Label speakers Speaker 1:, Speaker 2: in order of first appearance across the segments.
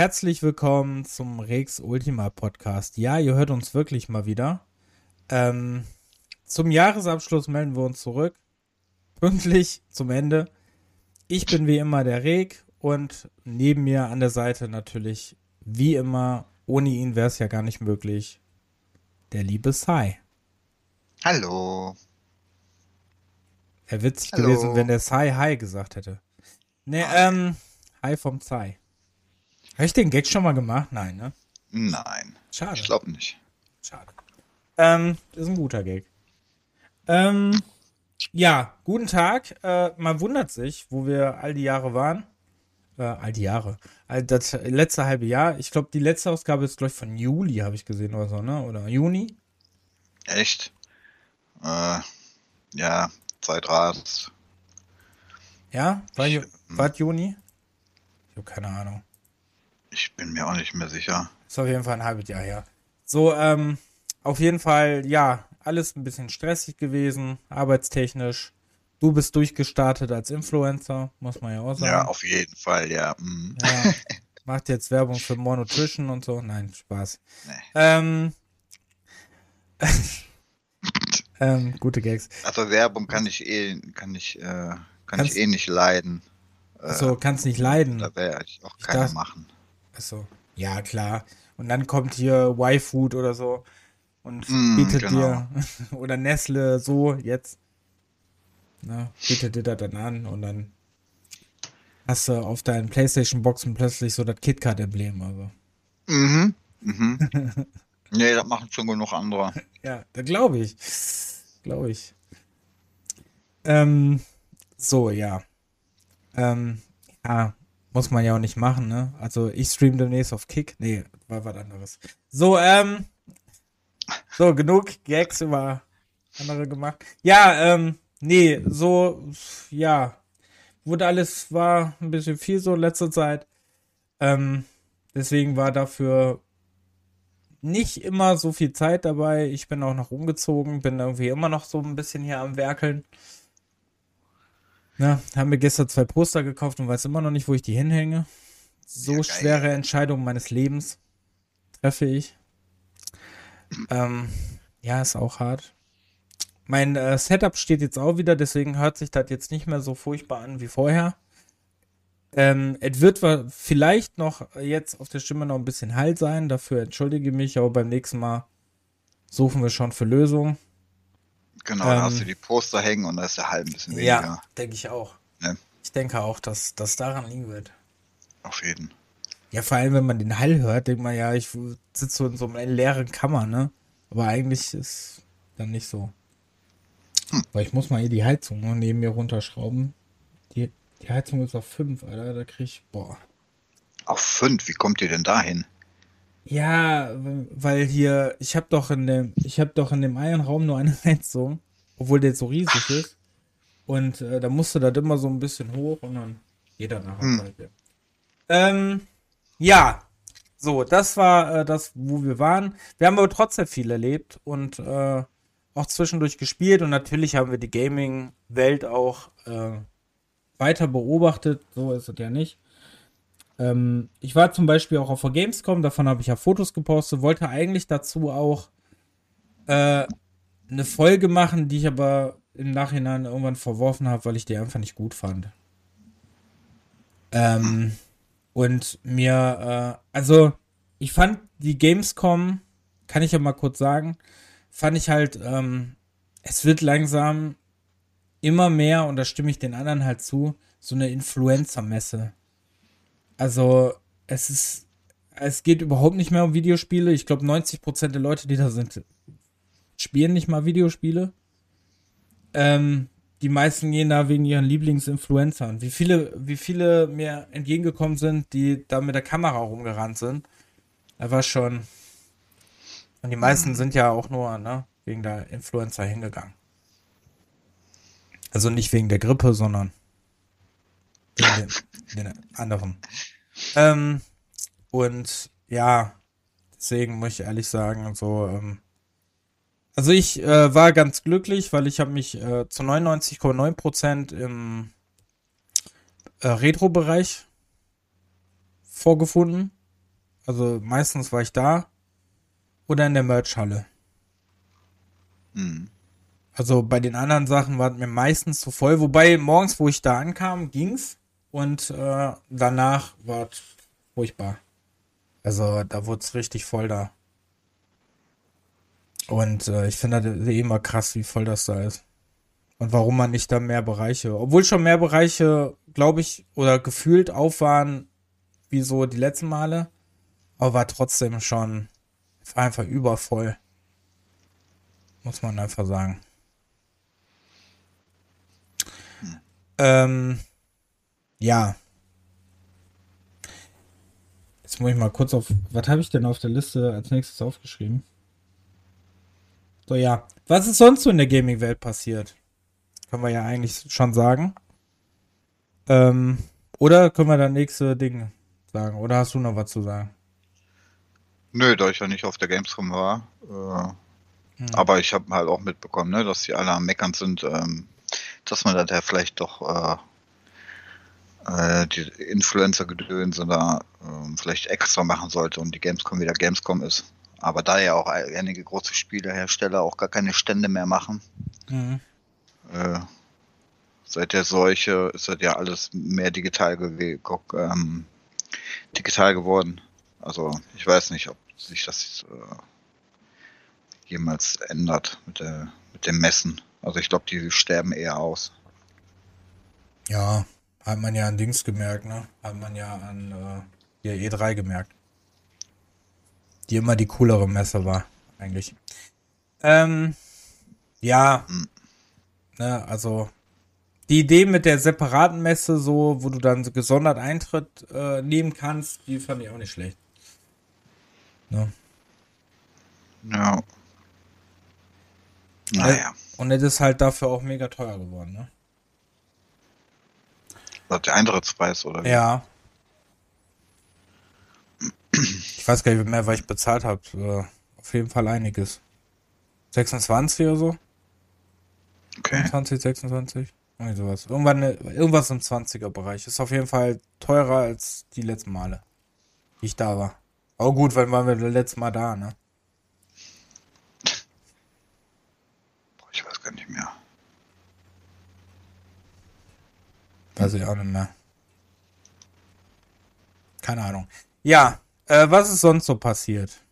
Speaker 1: Herzlich willkommen zum Rex Ultima Podcast. Ja, ihr hört uns wirklich mal wieder. Ähm, zum Jahresabschluss melden wir uns zurück. Pünktlich zum Ende. Ich bin wie immer der Reg und neben mir an der Seite natürlich wie immer, ohne ihn wäre es ja gar nicht möglich, der liebe Sai.
Speaker 2: Hallo.
Speaker 1: Wäre witzig Hallo. gewesen, wenn der Sai Hi gesagt hätte. Ne, ähm, Hi vom Sai. Habe ich den Gag schon mal gemacht? Nein, ne?
Speaker 2: Nein. Schade. Ich glaube nicht.
Speaker 1: Schade. Ähm, das ist ein guter Gag. Ähm, ja, guten Tag. Äh, man wundert sich, wo wir all die Jahre waren. Äh, all die Jahre. Das letzte halbe Jahr. Ich glaube, die letzte Ausgabe ist, glaube ich, von Juli, habe ich gesehen oder so, ne? Oder Juni?
Speaker 2: Echt? Äh, ja, Zeitrat.
Speaker 1: Ja? War, ich, war Juni? Ich habe keine Ahnung.
Speaker 2: Ich bin mir auch nicht mehr sicher.
Speaker 1: Ist auf jeden Fall ein halbes Jahr her. So, ähm, auf jeden Fall, ja, alles ein bisschen stressig gewesen, arbeitstechnisch. Du bist durchgestartet als Influencer, muss man ja auch sagen.
Speaker 2: Ja, auf jeden Fall, ja. Mhm.
Speaker 1: ja macht jetzt Werbung für Monotrition und so. Nein, Spaß. Nee. Ähm, ähm, gute Gags.
Speaker 2: Also Werbung kann ich eh, kann ich, äh, kann kannst, ich eh nicht leiden.
Speaker 1: So, äh, kannst nicht leiden.
Speaker 2: Da werde ich auch keine ich machen.
Speaker 1: Achso, ja klar. Und dann kommt hier Y-Food oder so und mm, bietet genau. dir, oder Nestle so jetzt, ne, bietet dir das dann an und dann hast du auf deinen Playstation-Boxen plötzlich so das KitKat-Emblem. Also.
Speaker 2: Mhm. Mhm. nee, das machen schon genug andere.
Speaker 1: ja, da glaube ich. Glaube ich. Ähm, so, ja. Ähm, ja, muss man ja auch nicht machen, ne? Also ich stream demnächst auf Kick. Nee, war was anderes. So, ähm. So, genug Gags über andere gemacht. Ja, ähm, nee, so, ja. Wurde alles, war ein bisschen viel so in letzter Zeit. Ähm, deswegen war dafür nicht immer so viel Zeit dabei. Ich bin auch noch umgezogen, bin irgendwie immer noch so ein bisschen hier am Werkeln. Ja, haben mir gestern zwei Poster gekauft und weiß immer noch nicht, wo ich die hinhänge. So ja, schwere Entscheidung meines Lebens treffe ich. Ähm, ja, ist auch hart. Mein äh, Setup steht jetzt auch wieder, deswegen hört sich das jetzt nicht mehr so furchtbar an wie vorher. Ähm, es wird vielleicht noch jetzt auf der Stimme noch ein bisschen Halt sein, dafür entschuldige mich, aber beim nächsten Mal suchen wir schon für Lösungen.
Speaker 2: Genau, ähm, da hast du die Poster hängen und da ist der Halb ein bisschen weniger. Ja,
Speaker 1: denke ich auch. Ja. Ich denke auch, dass das daran liegen wird.
Speaker 2: Auf jeden.
Speaker 1: Ja, vor allem, wenn man den Hall hört, denkt man ja, ich sitze so in so einer leeren Kammer, ne? Aber eigentlich ist dann nicht so. Hm. Weil ich muss mal hier die Heizung neben mir runterschrauben. Die, die Heizung ist auf 5, Alter. Da krieg ich, boah.
Speaker 2: Auf 5? Wie kommt ihr denn dahin?
Speaker 1: Ja, weil hier, ich habe doch in dem, ich habe doch in dem einen Raum nur eine Heizung, obwohl der so riesig ist. Und äh, da musste das immer so ein bisschen hoch und dann geht er nachher hm. halt. Ähm, ja, so, das war äh, das, wo wir waren. Wir haben aber trotzdem viel erlebt und äh, auch zwischendurch gespielt und natürlich haben wir die Gaming-Welt auch äh, weiter beobachtet. So ist es ja nicht. Ähm, ich war zum Beispiel auch auf der Gamescom, davon habe ich ja Fotos gepostet, wollte eigentlich dazu auch äh, eine Folge machen, die ich aber im Nachhinein irgendwann verworfen habe, weil ich die einfach nicht gut fand. Ähm, und mir, äh, also ich fand die Gamescom, kann ich ja mal kurz sagen, fand ich halt, ähm, es wird langsam immer mehr, und da stimme ich den anderen halt zu, so eine Influencer-Messe. Also, es ist, es geht überhaupt nicht mehr um Videospiele. Ich glaube, 90% der Leute, die da sind, spielen nicht mal Videospiele. Ähm, die meisten gehen da wegen ihren Lieblingsinfluencern. Wie viele, wie viele mir entgegengekommen sind, die da mit der Kamera rumgerannt sind. Da war schon. Und die meisten sind ja auch nur, ne, wegen der Influencer hingegangen. Also nicht wegen der Grippe, sondern wegen den, den anderen. Ähm, und ja, deswegen muss ich ehrlich sagen, so, ähm, also ich äh, war ganz glücklich, weil ich habe mich äh, zu 99,9% im äh, Retro-Bereich vorgefunden. Also meistens war ich da oder in der Merchhalle.
Speaker 2: Hm.
Speaker 1: Also bei den anderen Sachen war es mir meistens zu voll. Wobei morgens, wo ich da ankam, ging's. Und äh, danach war es furchtbar. Also da wurde es richtig voll da. Und äh, ich finde das eh immer krass, wie voll das da ist. Und warum man nicht da mehr Bereiche, obwohl schon mehr Bereiche, glaube ich, oder gefühlt auf waren, wie so die letzten Male, aber war trotzdem schon einfach übervoll. Muss man einfach sagen. Ähm, ja. Jetzt muss ich mal kurz auf. Was habe ich denn auf der Liste als nächstes aufgeschrieben? So, ja. Was ist sonst so in der Gaming-Welt passiert? Können wir ja eigentlich schon sagen. Ähm, oder können wir dann nächste Dinge sagen? Oder hast du noch was zu sagen?
Speaker 2: Nö, da ich ja nicht auf der Gamescom war. Äh, hm. Aber ich habe halt auch mitbekommen, ne, dass die alle am Meckern sind, ähm, dass man da vielleicht doch äh, äh, die Influencer-Gedöns oder äh, vielleicht extra machen sollte und die Gamescom wieder Gamescom ist. Aber da ja auch einige große Spielehersteller auch gar keine Stände mehr machen, mhm. äh, seit der Seuche ist das ja alles mehr digital, ähm, digital geworden. Also ich weiß nicht, ob sich das äh, jemals ändert mit, der, mit dem Messen. Also ich glaube, die sterben eher aus.
Speaker 1: Ja, hat man ja an Dings gemerkt, ne? Hat man ja an äh, ja, E3 gemerkt. Die immer die coolere Messe war, eigentlich. Ähm, ja. Hm. Ne, also die Idee mit der separaten Messe, so, wo du dann gesondert Eintritt äh, nehmen kannst, die fand ich auch nicht schlecht. Ne?
Speaker 2: Ja. Naja.
Speaker 1: Und es ist halt dafür auch mega teuer geworden, ne?
Speaker 2: Der Eintrittspreis, oder?
Speaker 1: Ja. Ich weiß gar nicht mehr, was ich bezahlt habe. Äh, auf jeden Fall einiges. 26 oder so?
Speaker 2: Okay.
Speaker 1: 20, 26? Irgendwie sowas. Irgendwann, irgendwas im 20er Bereich. Ist auf jeden Fall teurer als die letzten Male, die ich da war. Aber gut, wann waren wir das letzte Mal da, ne?
Speaker 2: Ich weiß gar nicht mehr.
Speaker 1: Weiß ich auch nicht mehr. Keine Ahnung. Ja, äh, was ist sonst so passiert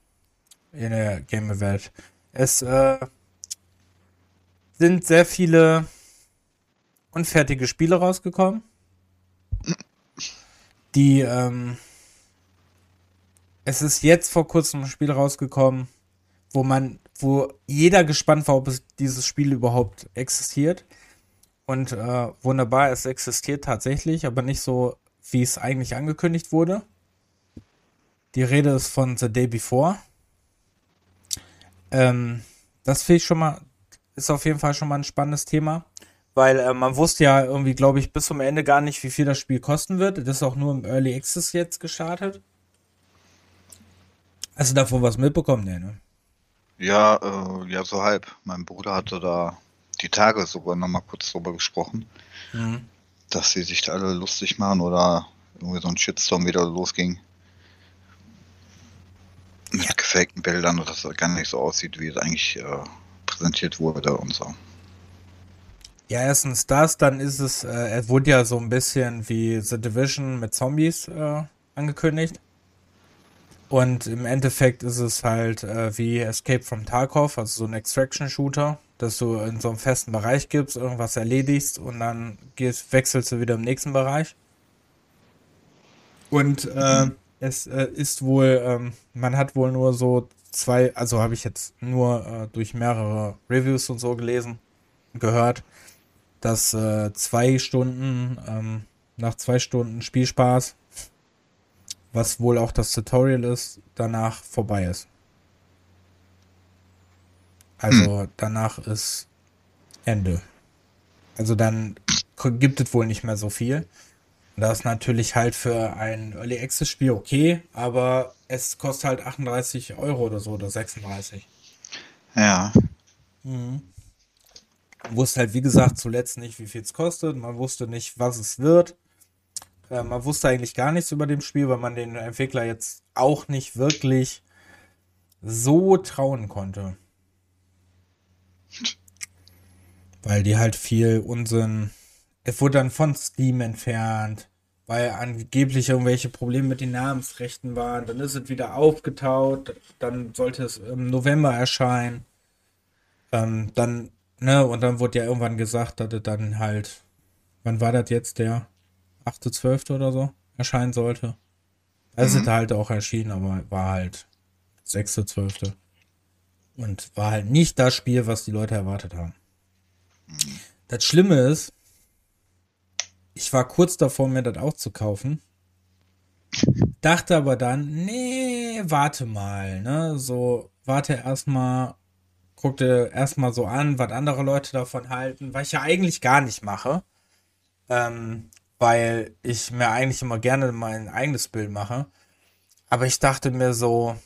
Speaker 1: in der Game-Welt? Es äh, sind sehr viele unfertige Spiele rausgekommen, die ähm, es ist jetzt vor kurzem ein Spiel rausgekommen, wo man, wo jeder gespannt war, ob es dieses Spiel überhaupt existiert. Und äh, wunderbar, es existiert tatsächlich, aber nicht so, wie es eigentlich angekündigt wurde. Die Rede ist von The Day Before. Ähm, das finde ich schon mal, ist auf jeden Fall schon mal ein spannendes Thema. Weil äh, man wusste ja irgendwie, glaube ich, bis zum Ende gar nicht, wie viel das Spiel kosten wird. Das ist auch nur im Early Access jetzt gestartet. Hast du davon was mitbekommen, ne?
Speaker 2: Ja, äh, ja, so halb. Mein Bruder hatte da die Tage sogar nochmal kurz drüber gesprochen, mhm. dass sie sich da alle lustig machen oder irgendwie so ein Shitstorm wieder losging. Mit ja. gefakten Bildern und dass das gar nicht so aussieht, wie es eigentlich äh, präsentiert wurde und so.
Speaker 1: Ja, erstens das, dann ist es, äh, es wurde ja so ein bisschen wie The Division mit Zombies äh, angekündigt. Und im Endeffekt ist es halt äh, wie Escape from Tarkov, also so ein Extraction-Shooter, dass du in so einem festen Bereich gibst, irgendwas erledigst und dann gehst, wechselst du wieder im nächsten Bereich. Und äh, mhm. es äh, ist wohl, ähm, man hat wohl nur so zwei, also habe ich jetzt nur äh, durch mehrere Reviews und so gelesen, gehört, dass äh, zwei Stunden, ähm, nach zwei Stunden Spielspaß was wohl auch das Tutorial ist, danach vorbei ist. Also hm. danach ist Ende. Also dann gibt es wohl nicht mehr so viel. Das ist natürlich halt für ein Early Access Spiel okay, aber es kostet halt 38 Euro oder so oder 36.
Speaker 2: Ja.
Speaker 1: Mhm. Man wusste halt, wie gesagt, zuletzt nicht, wie viel es kostet. Man wusste nicht, was es wird. Äh, man wusste eigentlich gar nichts über dem Spiel, weil man den Entwickler jetzt auch nicht wirklich so trauen konnte. Weil die halt viel Unsinn. Es wurde dann von Steam entfernt, weil angeblich irgendwelche Probleme mit den Namensrechten waren. Dann ist es wieder aufgetaut. Dann sollte es im November erscheinen. Ähm, dann, ne, und dann wurde ja irgendwann gesagt, dass es dann halt, wann war das jetzt, der 8.12. oder so, erscheinen sollte. Da ist mhm. es halt auch erschienen, aber war halt 6.12. Und war halt nicht das Spiel, was die Leute erwartet haben. Das Schlimme ist, ich war kurz davor, mir das auch zu kaufen. Dachte aber dann, nee, warte mal, ne? So, warte erstmal, guckte erstmal so an, was andere Leute davon halten, was ich ja eigentlich gar nicht mache. Ähm, weil ich mir eigentlich immer gerne mein eigenes Bild mache. Aber ich dachte mir so,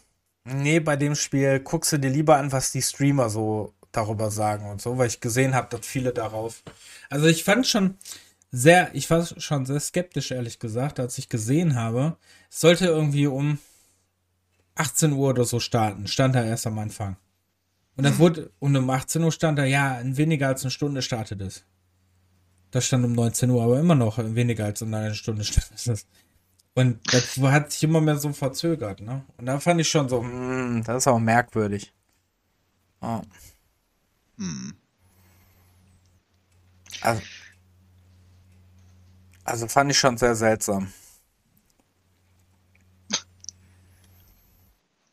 Speaker 1: nee, bei dem Spiel guckst du dir lieber an, was die Streamer so darüber sagen und so, weil ich gesehen habe, dass viele darauf. Also ich fand schon sehr, ich war schon sehr skeptisch, ehrlich gesagt, als ich gesehen habe, es sollte irgendwie um 18 Uhr oder so starten, stand da erst am Anfang. Und dann mhm. wurde, und um 18 Uhr stand da, ja, in weniger als eine Stunde startet es. Das stand um 19 Uhr, aber immer noch weniger als in einer Stunde startet es. Und das hat sich immer mehr so verzögert, ne? Und da fand ich schon so, mm, das ist auch merkwürdig. Oh. Hm. Also, also fand ich schon sehr seltsam.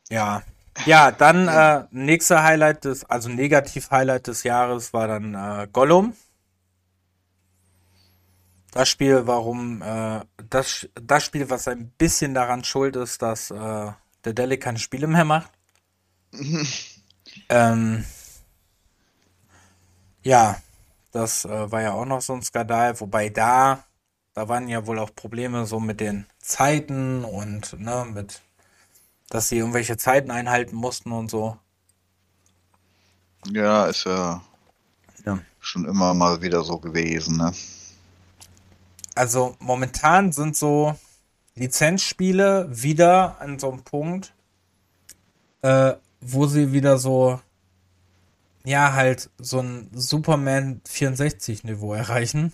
Speaker 1: Ja. Ja, dann äh, nächster Highlight des, also Negativ-Highlight des Jahres war dann äh, Gollum. Das Spiel, warum, äh, das, das Spiel, was ein bisschen daran schuld ist, dass äh, der Delic keine Spiele mehr macht. ähm, ja, das äh, war ja auch noch so ein Skandal, wobei da, da waren ja wohl auch Probleme so mit den Zeiten und ne, mit, dass sie irgendwelche Zeiten einhalten mussten und so.
Speaker 2: Ja, ist ja, ja. schon immer mal wieder so gewesen, ne?
Speaker 1: Also momentan sind so Lizenzspiele wieder an so einem Punkt, äh, wo sie wieder so ja, halt so ein Superman 64 Niveau erreichen.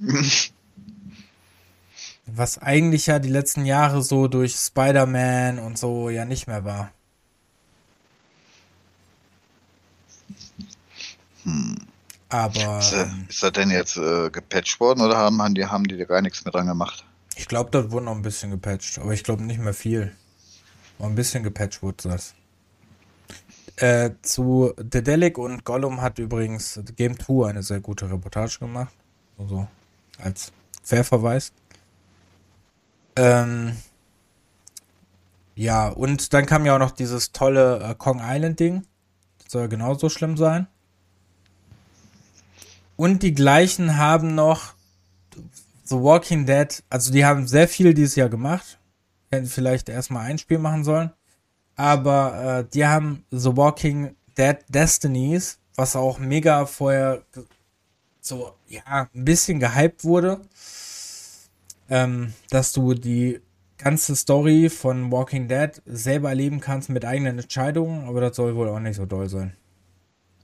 Speaker 1: Was eigentlich ja die letzten Jahre so durch Spider-Man und so ja nicht mehr war.
Speaker 2: Hm. Aber. Ist er, ähm, ist er denn jetzt äh, gepatcht worden oder haben, haben, die, haben die da gar nichts mehr dran gemacht?
Speaker 1: Ich glaube, das wurde noch ein bisschen gepatcht, aber ich glaube nicht mehr viel. Aber ein bisschen gepatcht wurde das. Äh, zu Dedelic und Gollum hat übrigens Game 2 eine sehr gute Reportage gemacht. Also als Querverweis. Ähm, ja, und dann kam ja auch noch dieses tolle äh, Kong Island Ding. Das soll genauso schlimm sein. Und die gleichen haben noch The Walking Dead, also die haben sehr viel dieses Jahr gemacht. Hätten vielleicht erstmal ein Spiel machen sollen. Aber äh, die haben The Walking Dead Destinies, was auch mega vorher so, ja, ein bisschen gehypt wurde, ähm, dass du die ganze Story von Walking Dead selber erleben kannst mit eigenen Entscheidungen, aber das soll wohl auch nicht so doll sein.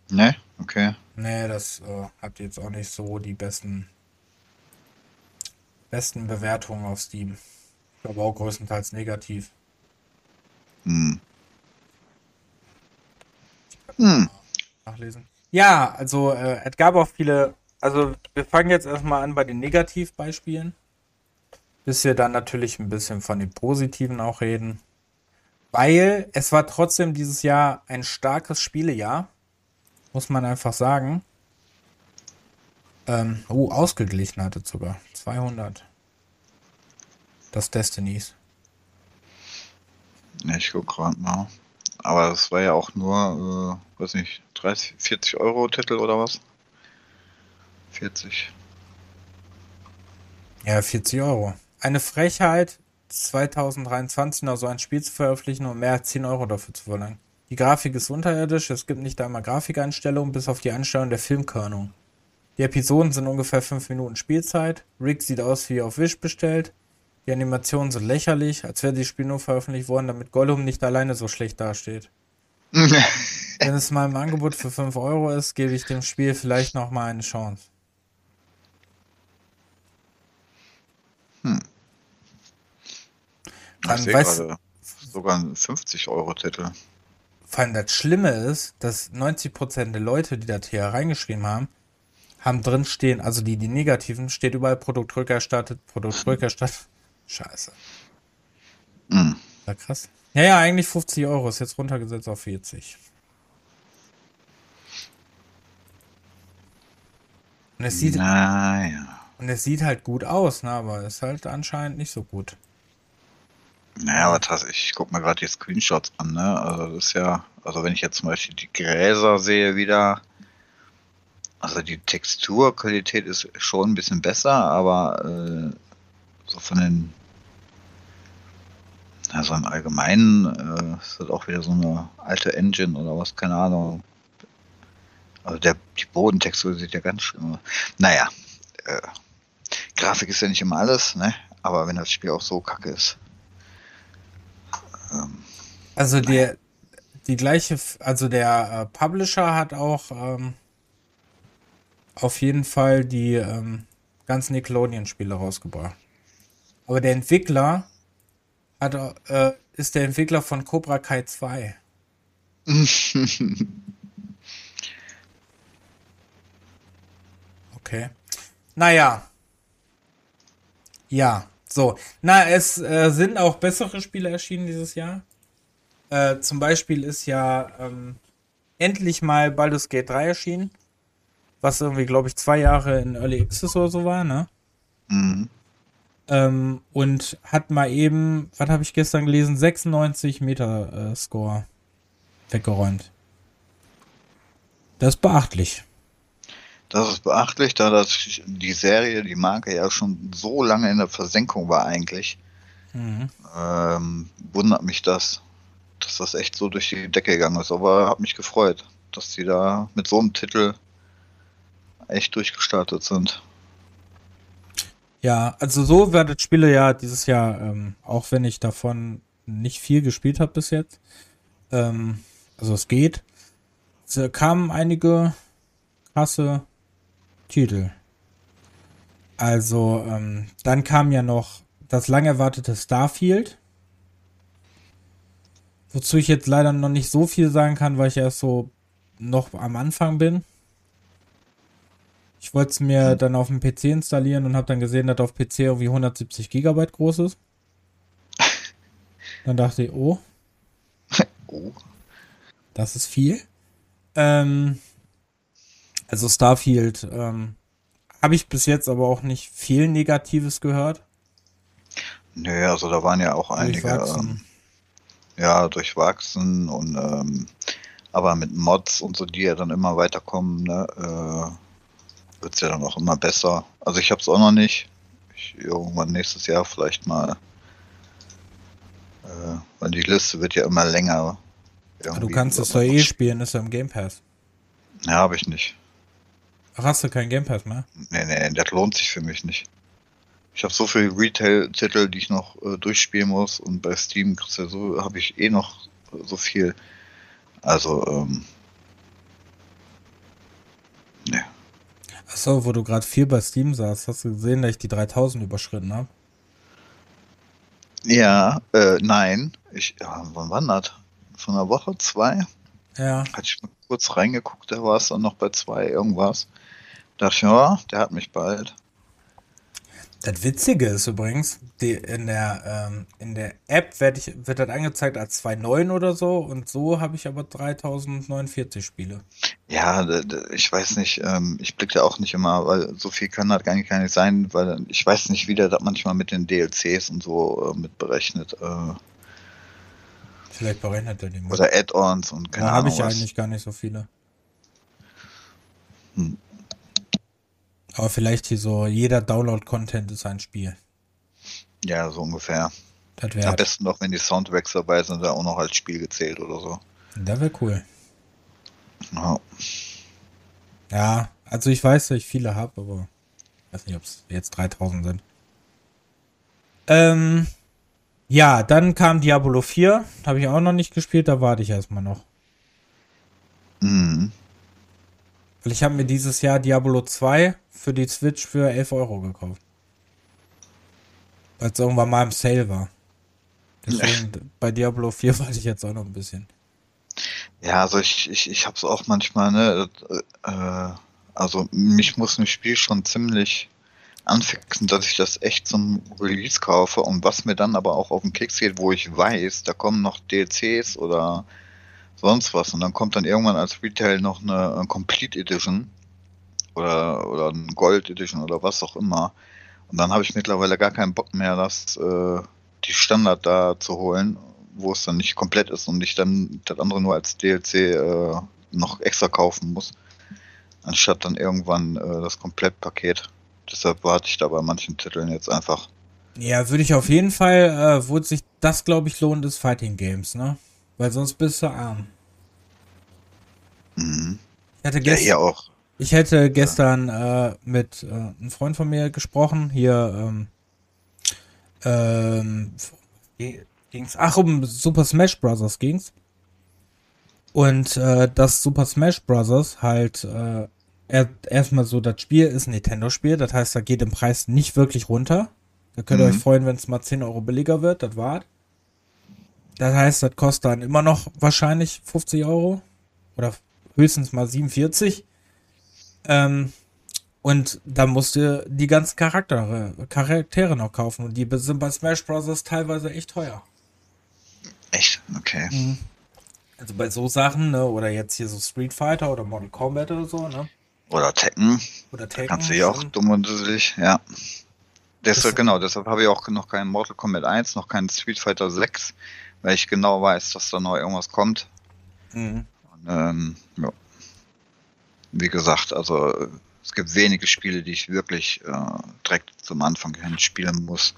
Speaker 2: Ne, okay.
Speaker 1: Nee, das äh, hat jetzt auch nicht so die besten besten Bewertungen auf Steam. Ich glaube auch größtenteils negativ. Hm. Hm. Nachlesen. Ja, also äh, es gab auch viele, also wir fangen jetzt erstmal an bei den Negativbeispielen, bis wir dann natürlich ein bisschen von den positiven auch reden. Weil es war trotzdem dieses Jahr ein starkes Spielejahr, muss man einfach sagen. Ähm, oh, ausgeglichen hatte sogar. 200. Das Destinies.
Speaker 2: Ja, ich guck gerade mal. Aber das war ja auch nur, äh, weiß nicht, 30, 40 Euro Titel oder was? 40.
Speaker 1: Ja, 40 Euro. Eine Frechheit, 2023 noch so ein Spiel zu veröffentlichen und mehr als 10 Euro dafür zu verlangen. Die Grafik ist unterirdisch, es gibt nicht einmal Grafikeinstellungen, bis auf die Einstellung der Filmkörnung. Die Episoden sind ungefähr 5 Minuten Spielzeit. Rick sieht aus wie auf Wish bestellt. Die Animationen sind lächerlich, als wäre das Spiel nur veröffentlicht worden, damit Gollum nicht alleine so schlecht dasteht. Wenn es mal im Angebot für 5 Euro ist, gebe ich dem Spiel vielleicht noch mal eine Chance.
Speaker 2: Hm.
Speaker 1: Dann
Speaker 2: ich sehe
Speaker 1: weiß-
Speaker 2: gerade sogar ein 50-Euro-Titel.
Speaker 1: Vor allem das Schlimme ist, dass 90% der Leute, die das hier reingeschrieben haben, haben drin stehen, also die, die negativen, steht überall Produkt rückerstattet, Produkt rückerstattet. Scheiße.
Speaker 2: Hm.
Speaker 1: Ja, krass. Ja, ja, eigentlich 50 Euro, ist jetzt runtergesetzt auf 40. Und es sieht,
Speaker 2: Naja.
Speaker 1: und es sieht halt gut aus, ne, aber ist halt anscheinend nicht so gut.
Speaker 2: Naja, aber das, ich guck mir gerade die Screenshots an, ne? Also das ist ja, also wenn ich jetzt zum Beispiel die Gräser sehe wieder, also die Texturqualität ist schon ein bisschen besser, aber äh, so von den, also im Allgemeinen äh, ist das auch wieder so eine alte Engine oder was, keine Ahnung. Also der, die Bodentextur sieht ja ganz schön aus. Naja, äh, Grafik ist ja nicht immer alles, ne? Aber wenn das Spiel auch so kacke ist. Ähm,
Speaker 1: Also der, die gleiche, also der äh, Publisher hat auch ähm, auf jeden Fall die ähm, ganzen Nickelodeon-Spiele rausgebracht. Aber der Entwickler hat, äh, ist der Entwickler von Cobra Kai 2. Okay. Naja. Ja, so. Na, es äh, sind auch bessere Spiele erschienen dieses Jahr. Äh, zum Beispiel ist ja ähm, endlich mal Baldur's Gate 3 erschienen. Was irgendwie, glaube ich, zwei Jahre in Early Access oder so war, ne?
Speaker 2: Mhm.
Speaker 1: Ähm, und hat mal eben, was habe ich gestern gelesen, 96 Meter äh, Score weggeräumt. Das ist beachtlich.
Speaker 2: Das ist beachtlich, da das die Serie, die Marke ja schon so lange in der Versenkung war eigentlich.
Speaker 1: Mhm.
Speaker 2: Ähm, wundert mich das, dass das echt so durch die Decke gegangen ist. Aber hat mich gefreut, dass die da mit so einem Titel echt durchgestartet sind.
Speaker 1: Ja, also so werdet Spiele ja dieses Jahr, ähm, auch wenn ich davon nicht viel gespielt habe bis jetzt. Ähm, also es geht. Es äh, kamen einige krasse Titel. Also, ähm, dann kam ja noch das lang erwartete Starfield. Wozu ich jetzt leider noch nicht so viel sagen kann, weil ich erst so noch am Anfang bin. Ich wollte es mir dann auf dem PC installieren und habe dann gesehen, dass auf PC irgendwie 170 Gigabyte groß ist. Dann dachte ich, oh,
Speaker 2: Oh.
Speaker 1: das ist viel. Ähm, also Starfield ähm, habe ich bis jetzt aber auch nicht viel Negatives gehört.
Speaker 2: Nö, also da waren ja auch einige
Speaker 1: Durchwachsen.
Speaker 2: ähm, ja durchwachsen und ähm, aber mit Mods und so, die ja dann immer weiterkommen, ne, äh, wird's ja dann auch immer besser. Also ich hab's auch noch nicht. Ich, irgendwann nächstes Jahr vielleicht mal. Äh, weil die Liste wird ja immer länger.
Speaker 1: Du kannst es doch eh spielen, ist ja im Game Pass.
Speaker 2: Ja, habe ich nicht.
Speaker 1: Ach, hast du kein Game Pass mehr?
Speaker 2: Nee, nee, das lohnt sich für mich nicht. Ich habe so viele Retail-Titel, die ich noch äh, durchspielen muss und bei Steam ja so, habe ich eh noch äh, so viel. Also, ähm, ne.
Speaker 1: Achso, wo du gerade viel bei Steam saßt, hast du gesehen, dass ich die 3000 überschritten habe?
Speaker 2: Ja, äh, nein. Ich, ja, wann war das? Von einer Woche, zwei?
Speaker 1: Ja.
Speaker 2: Hatte ich mal kurz reingeguckt, da war es dann noch bei zwei irgendwas. Dachte ich, ja, der hat mich bald.
Speaker 1: Das Witzige ist übrigens, die in der ähm, in der App werd ich, wird das angezeigt als 2.9 oder so und so habe ich aber 3049 Spiele.
Speaker 2: Ja, ich weiß nicht, ähm, ich blicke da auch nicht immer, weil so viel kann das gar nicht, gar nicht sein, weil ich weiß nicht, wie der das manchmal mit den DLCs und so äh, mit berechnet. Äh,
Speaker 1: Vielleicht berechnet er die mal.
Speaker 2: oder Add-ons und keine
Speaker 1: Da habe
Speaker 2: Ahnung.
Speaker 1: ich ja
Speaker 2: was.
Speaker 1: eigentlich gar nicht so viele.
Speaker 2: Hm.
Speaker 1: Aber vielleicht hier so, jeder Download-Content ist ein Spiel.
Speaker 2: Ja, so ungefähr.
Speaker 1: Das
Speaker 2: Am
Speaker 1: wäre
Speaker 2: besten noch, wenn die Soundtracks dabei sind, da auch noch als Spiel gezählt oder so.
Speaker 1: das wär cool.
Speaker 2: Ja.
Speaker 1: Ja, also ich weiß, dass ich viele habe, aber ich weiß nicht, ob es jetzt 3000 sind. Ähm, ja, dann kam Diablo 4. Habe ich auch noch nicht gespielt, da warte ich erstmal noch.
Speaker 2: Mhm.
Speaker 1: Weil ich habe mir dieses Jahr Diablo 2 für die Switch für 11 Euro gekauft. Weil es irgendwann mal im Sale war. Deswegen bei Diablo 4 warte ich jetzt auch noch ein bisschen.
Speaker 2: Ja, also ich, ich, ich hab's auch manchmal, ne, äh, also mich muss ein Spiel schon ziemlich anfixen, dass ich das echt zum Release kaufe und was mir dann aber auch auf den Keks geht, wo ich weiß, da kommen noch DLCs oder sonst was und dann kommt dann irgendwann als Retail noch eine, eine Complete Edition oder, oder ein Gold Edition oder was auch immer und dann habe ich mittlerweile gar keinen Bock mehr, das äh, die Standard da zu holen, wo es dann nicht komplett ist und ich dann das andere nur als DLC äh, noch extra kaufen muss, anstatt dann irgendwann äh, das Komplettpaket. Deshalb warte ich da bei manchen Titeln jetzt einfach.
Speaker 1: Ja, würde ich auf jeden Fall, äh, wo sich das, glaube ich, lohnt, ist Fighting Games, ne? Weil sonst bist du arm.
Speaker 2: Mhm.
Speaker 1: Ich hatte
Speaker 2: Ja,
Speaker 1: gestern,
Speaker 2: hier auch.
Speaker 1: ich hätte gestern äh, mit äh, einem Freund von mir gesprochen, hier, ähm, ähm, ging's? Ach, um Super Smash Bros. ging's. Und äh, das Super Smash Bros. halt äh, er, erstmal so, das Spiel ist ein Nintendo-Spiel, das heißt, da geht im Preis nicht wirklich runter. Da könnt ihr
Speaker 2: Mhm.
Speaker 1: euch freuen, wenn es mal 10 Euro billiger wird, das war's. Das heißt, das kostet dann immer noch wahrscheinlich 50 Euro oder höchstens mal 47. Ähm, und da musst du die ganzen Charaktere, Charaktere noch kaufen und die sind bei Smash Bros. teilweise echt teuer.
Speaker 2: Echt? Okay.
Speaker 1: Mhm. Also bei so Sachen, ne, oder jetzt hier so Street Fighter oder Mortal Kombat oder so, ne?
Speaker 2: Oder Tekken.
Speaker 1: Oder Tekken.
Speaker 2: Kannst du hier auch dumm und dusselig, ja. Deshalb, genau, deshalb habe ich auch noch keinen Mortal Kombat 1, noch keinen Street Fighter 6, weil ich genau weiß, dass da noch irgendwas kommt.
Speaker 1: Mhm.
Speaker 2: Und, ähm, ja. Wie gesagt, also es gibt wenige Spiele, die ich wirklich äh, direkt zum Anfang hin spielen muss.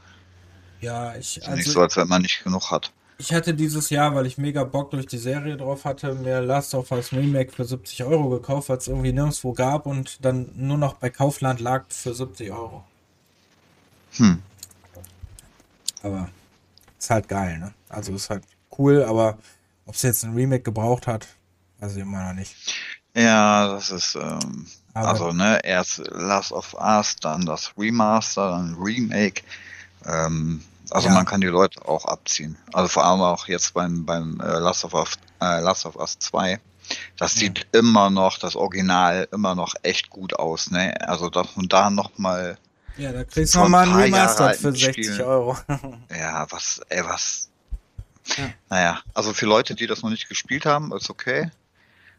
Speaker 1: Ja, ich,
Speaker 2: ja nicht so,
Speaker 1: also,
Speaker 2: als wenn man nicht genug hat.
Speaker 1: ich hatte dieses Jahr, weil ich mega Bock durch die Serie drauf hatte, mir Last of Us Remake für 70 Euro gekauft, weil es irgendwie nirgendwo gab und dann nur noch bei Kaufland lag für 70 Euro.
Speaker 2: Hm.
Speaker 1: Aber ist halt geil, ne? Also ist halt cool, aber ob es jetzt ein Remake gebraucht hat, weiß ich immer noch nicht.
Speaker 2: Ja, das ist, ähm, also, ne, erst Last of Us, dann das Remaster, dann Remake. Ähm, also
Speaker 1: Ja.
Speaker 2: man kann die Leute auch abziehen. Also vor allem auch jetzt beim, beim äh, Last, of Us, äh, Last of Us 2. Das
Speaker 1: Ja.
Speaker 2: sieht immer noch, das Original, immer noch echt gut aus, ne? Also dass man da nochmal,
Speaker 1: ja, da kriegst du
Speaker 2: vor
Speaker 1: noch
Speaker 2: ein
Speaker 1: mal
Speaker 2: paar
Speaker 1: ein
Speaker 2: Jahre
Speaker 1: Remastered für 60
Speaker 2: Spielen.
Speaker 1: Euro.
Speaker 2: ja, was, ey, was.
Speaker 1: Ja.
Speaker 2: Naja, also für Leute, die das noch nicht gespielt haben, ist okay.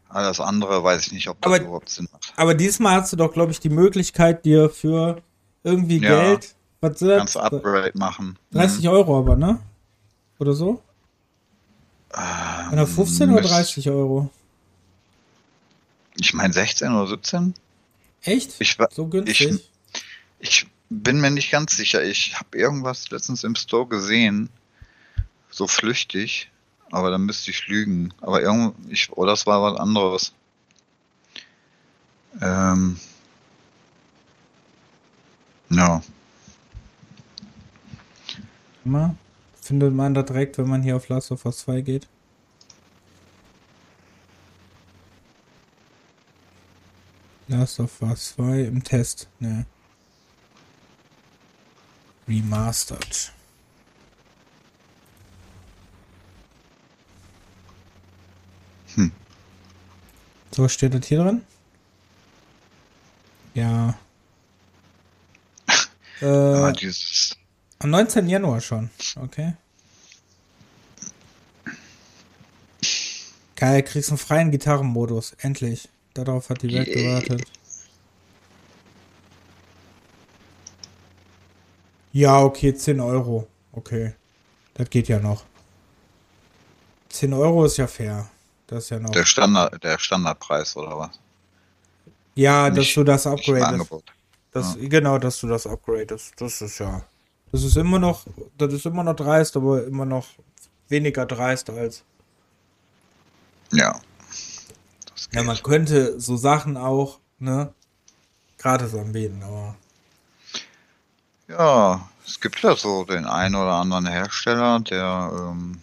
Speaker 2: Alles andere weiß ich nicht, ob das
Speaker 1: Aber-
Speaker 2: überhaupt Sinn macht.
Speaker 1: Aber diesmal hast du doch, glaube ich, die Möglichkeit, dir für irgendwie
Speaker 2: Ja.
Speaker 1: Geld, was sind
Speaker 2: Kannst du? Upgrade machen.
Speaker 1: 30 Euro aber, ne? Oder so?
Speaker 2: Ähm,
Speaker 1: Oder 15 oder
Speaker 2: müsst-
Speaker 1: 30 Euro?
Speaker 2: Ich meine 16 oder 17?
Speaker 1: Echt?
Speaker 2: Ich,
Speaker 1: so günstig?
Speaker 2: ich bin mir nicht ganz sicher. Ich habe irgendwas letztens im Store gesehen, so flüchtig, aber dann müsste ich lügen. Aber irgend, ich, oder es war was anderes. Ähm, ja,
Speaker 1: Immer. Findet man da direkt, wenn man hier auf Last of Us 2 geht? Last of Us 2 im Test, ne. Remastered.
Speaker 2: Hm.
Speaker 1: So, steht das hier drin? Ja. äh,
Speaker 2: dieses,
Speaker 1: am 19. Januar schon. Okay. Geil, kriegst einen freien Gitarrenmodus. Endlich. Darauf hat die Welt gewartet. Ja, okay, 10 Euro. Okay. Das geht ja noch. 10 Euro ist ja fair. Das ist ja noch.
Speaker 2: der Standard, der Standardpreis oder was?
Speaker 1: ja, dass
Speaker 2: nicht-
Speaker 1: du das upgradest. Das, Genau, dass du das upgradest. Das ist ja. Das ist immer noch, das ist immer noch dreist, aber immer noch weniger dreist als.
Speaker 2: Ja.
Speaker 1: Ja, man könnte so Sachen auch, ne, gratis anbieten, aber.
Speaker 2: Ja, es gibt ja so den einen oder anderen Hersteller, der ähm,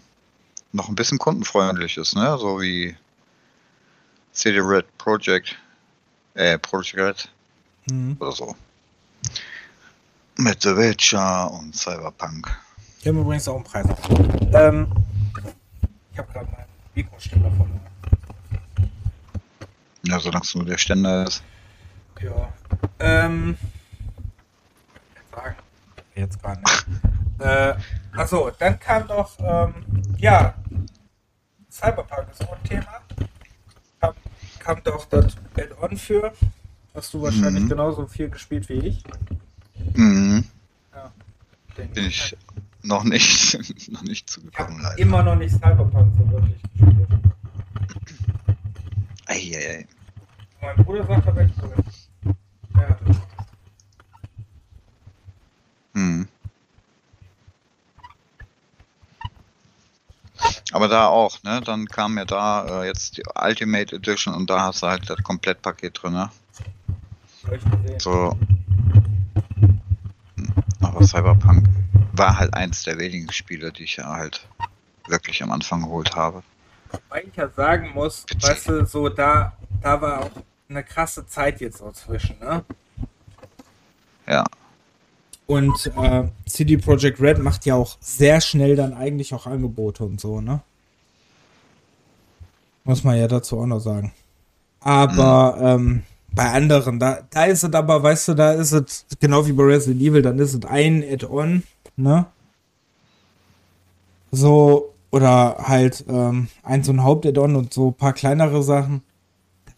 Speaker 2: noch ein bisschen kundenfreundlich ist, ne? So wie CD Red Project, äh, Project Red mhm. oder so. Mit The Witcher und Cyberpunk.
Speaker 1: Die haben übrigens auch einen Preis. Ähm, ich habe gerade meinen Mikroständer verloren.
Speaker 2: Ja, solange es nur der Ständer ist.
Speaker 1: Ja. Ähm. Jetzt gar nicht. äh, achso, dann kam doch, ähm, ja, Cyberpunk ist auch ein Thema. Kam, kam doch das Add-on für. Hast du wahrscheinlich mhm. genauso viel gespielt wie ich.
Speaker 2: Mhm. Ja, Bin ich noch nicht, noch nicht zugekommen,
Speaker 1: leider. Immer noch nicht Cyberpunk so wirklich gespielt.
Speaker 2: Eieiei.
Speaker 1: Mein Bruder sagt aber echt cool. Ja.
Speaker 2: Hm. Aber da auch, ne? Dann kam ja da äh, jetzt die Ultimate Edition und da hast du halt das Komplettpaket drin, ne? So. Aber Cyberpunk war halt eins der wenigen Spiele, die ich ja halt wirklich am Anfang geholt habe.
Speaker 1: Weil ich ja sagen muss, Witzig. weißt du, so da, da war auch eine krasse Zeit jetzt so zwischen, ne?
Speaker 2: Ja.
Speaker 1: Und äh, CD Projekt Red macht ja auch sehr schnell dann eigentlich auch Angebote und so, ne? Muss man ja dazu auch noch sagen. Aber mhm. ähm, bei anderen, da, da ist es aber, weißt du, da ist es genau wie bei Resident Evil, dann ist es ein Add-on, ne? So, oder halt ähm, ein so ein Haupt-Add-on und so ein paar kleinere Sachen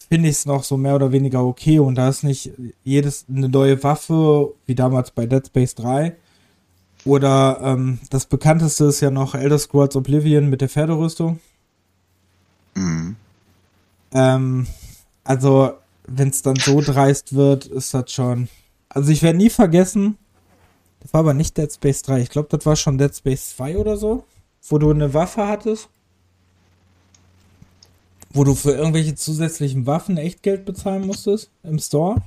Speaker 1: finde ich es noch so mehr oder weniger okay und da ist nicht jedes eine neue Waffe, wie damals bei Dead Space 3. Oder ähm, das bekannteste ist ja noch Elder Scrolls Oblivion mit der Pferderüstung. Mhm. Ähm, also, wenn es dann so dreist wird, ist das schon. Also, ich werde nie vergessen, das war aber nicht Dead Space 3. Ich glaube, das war schon Dead Space 2 oder so, wo du eine Waffe hattest wo du für irgendwelche zusätzlichen Waffen Echtgeld bezahlen musstest im Store?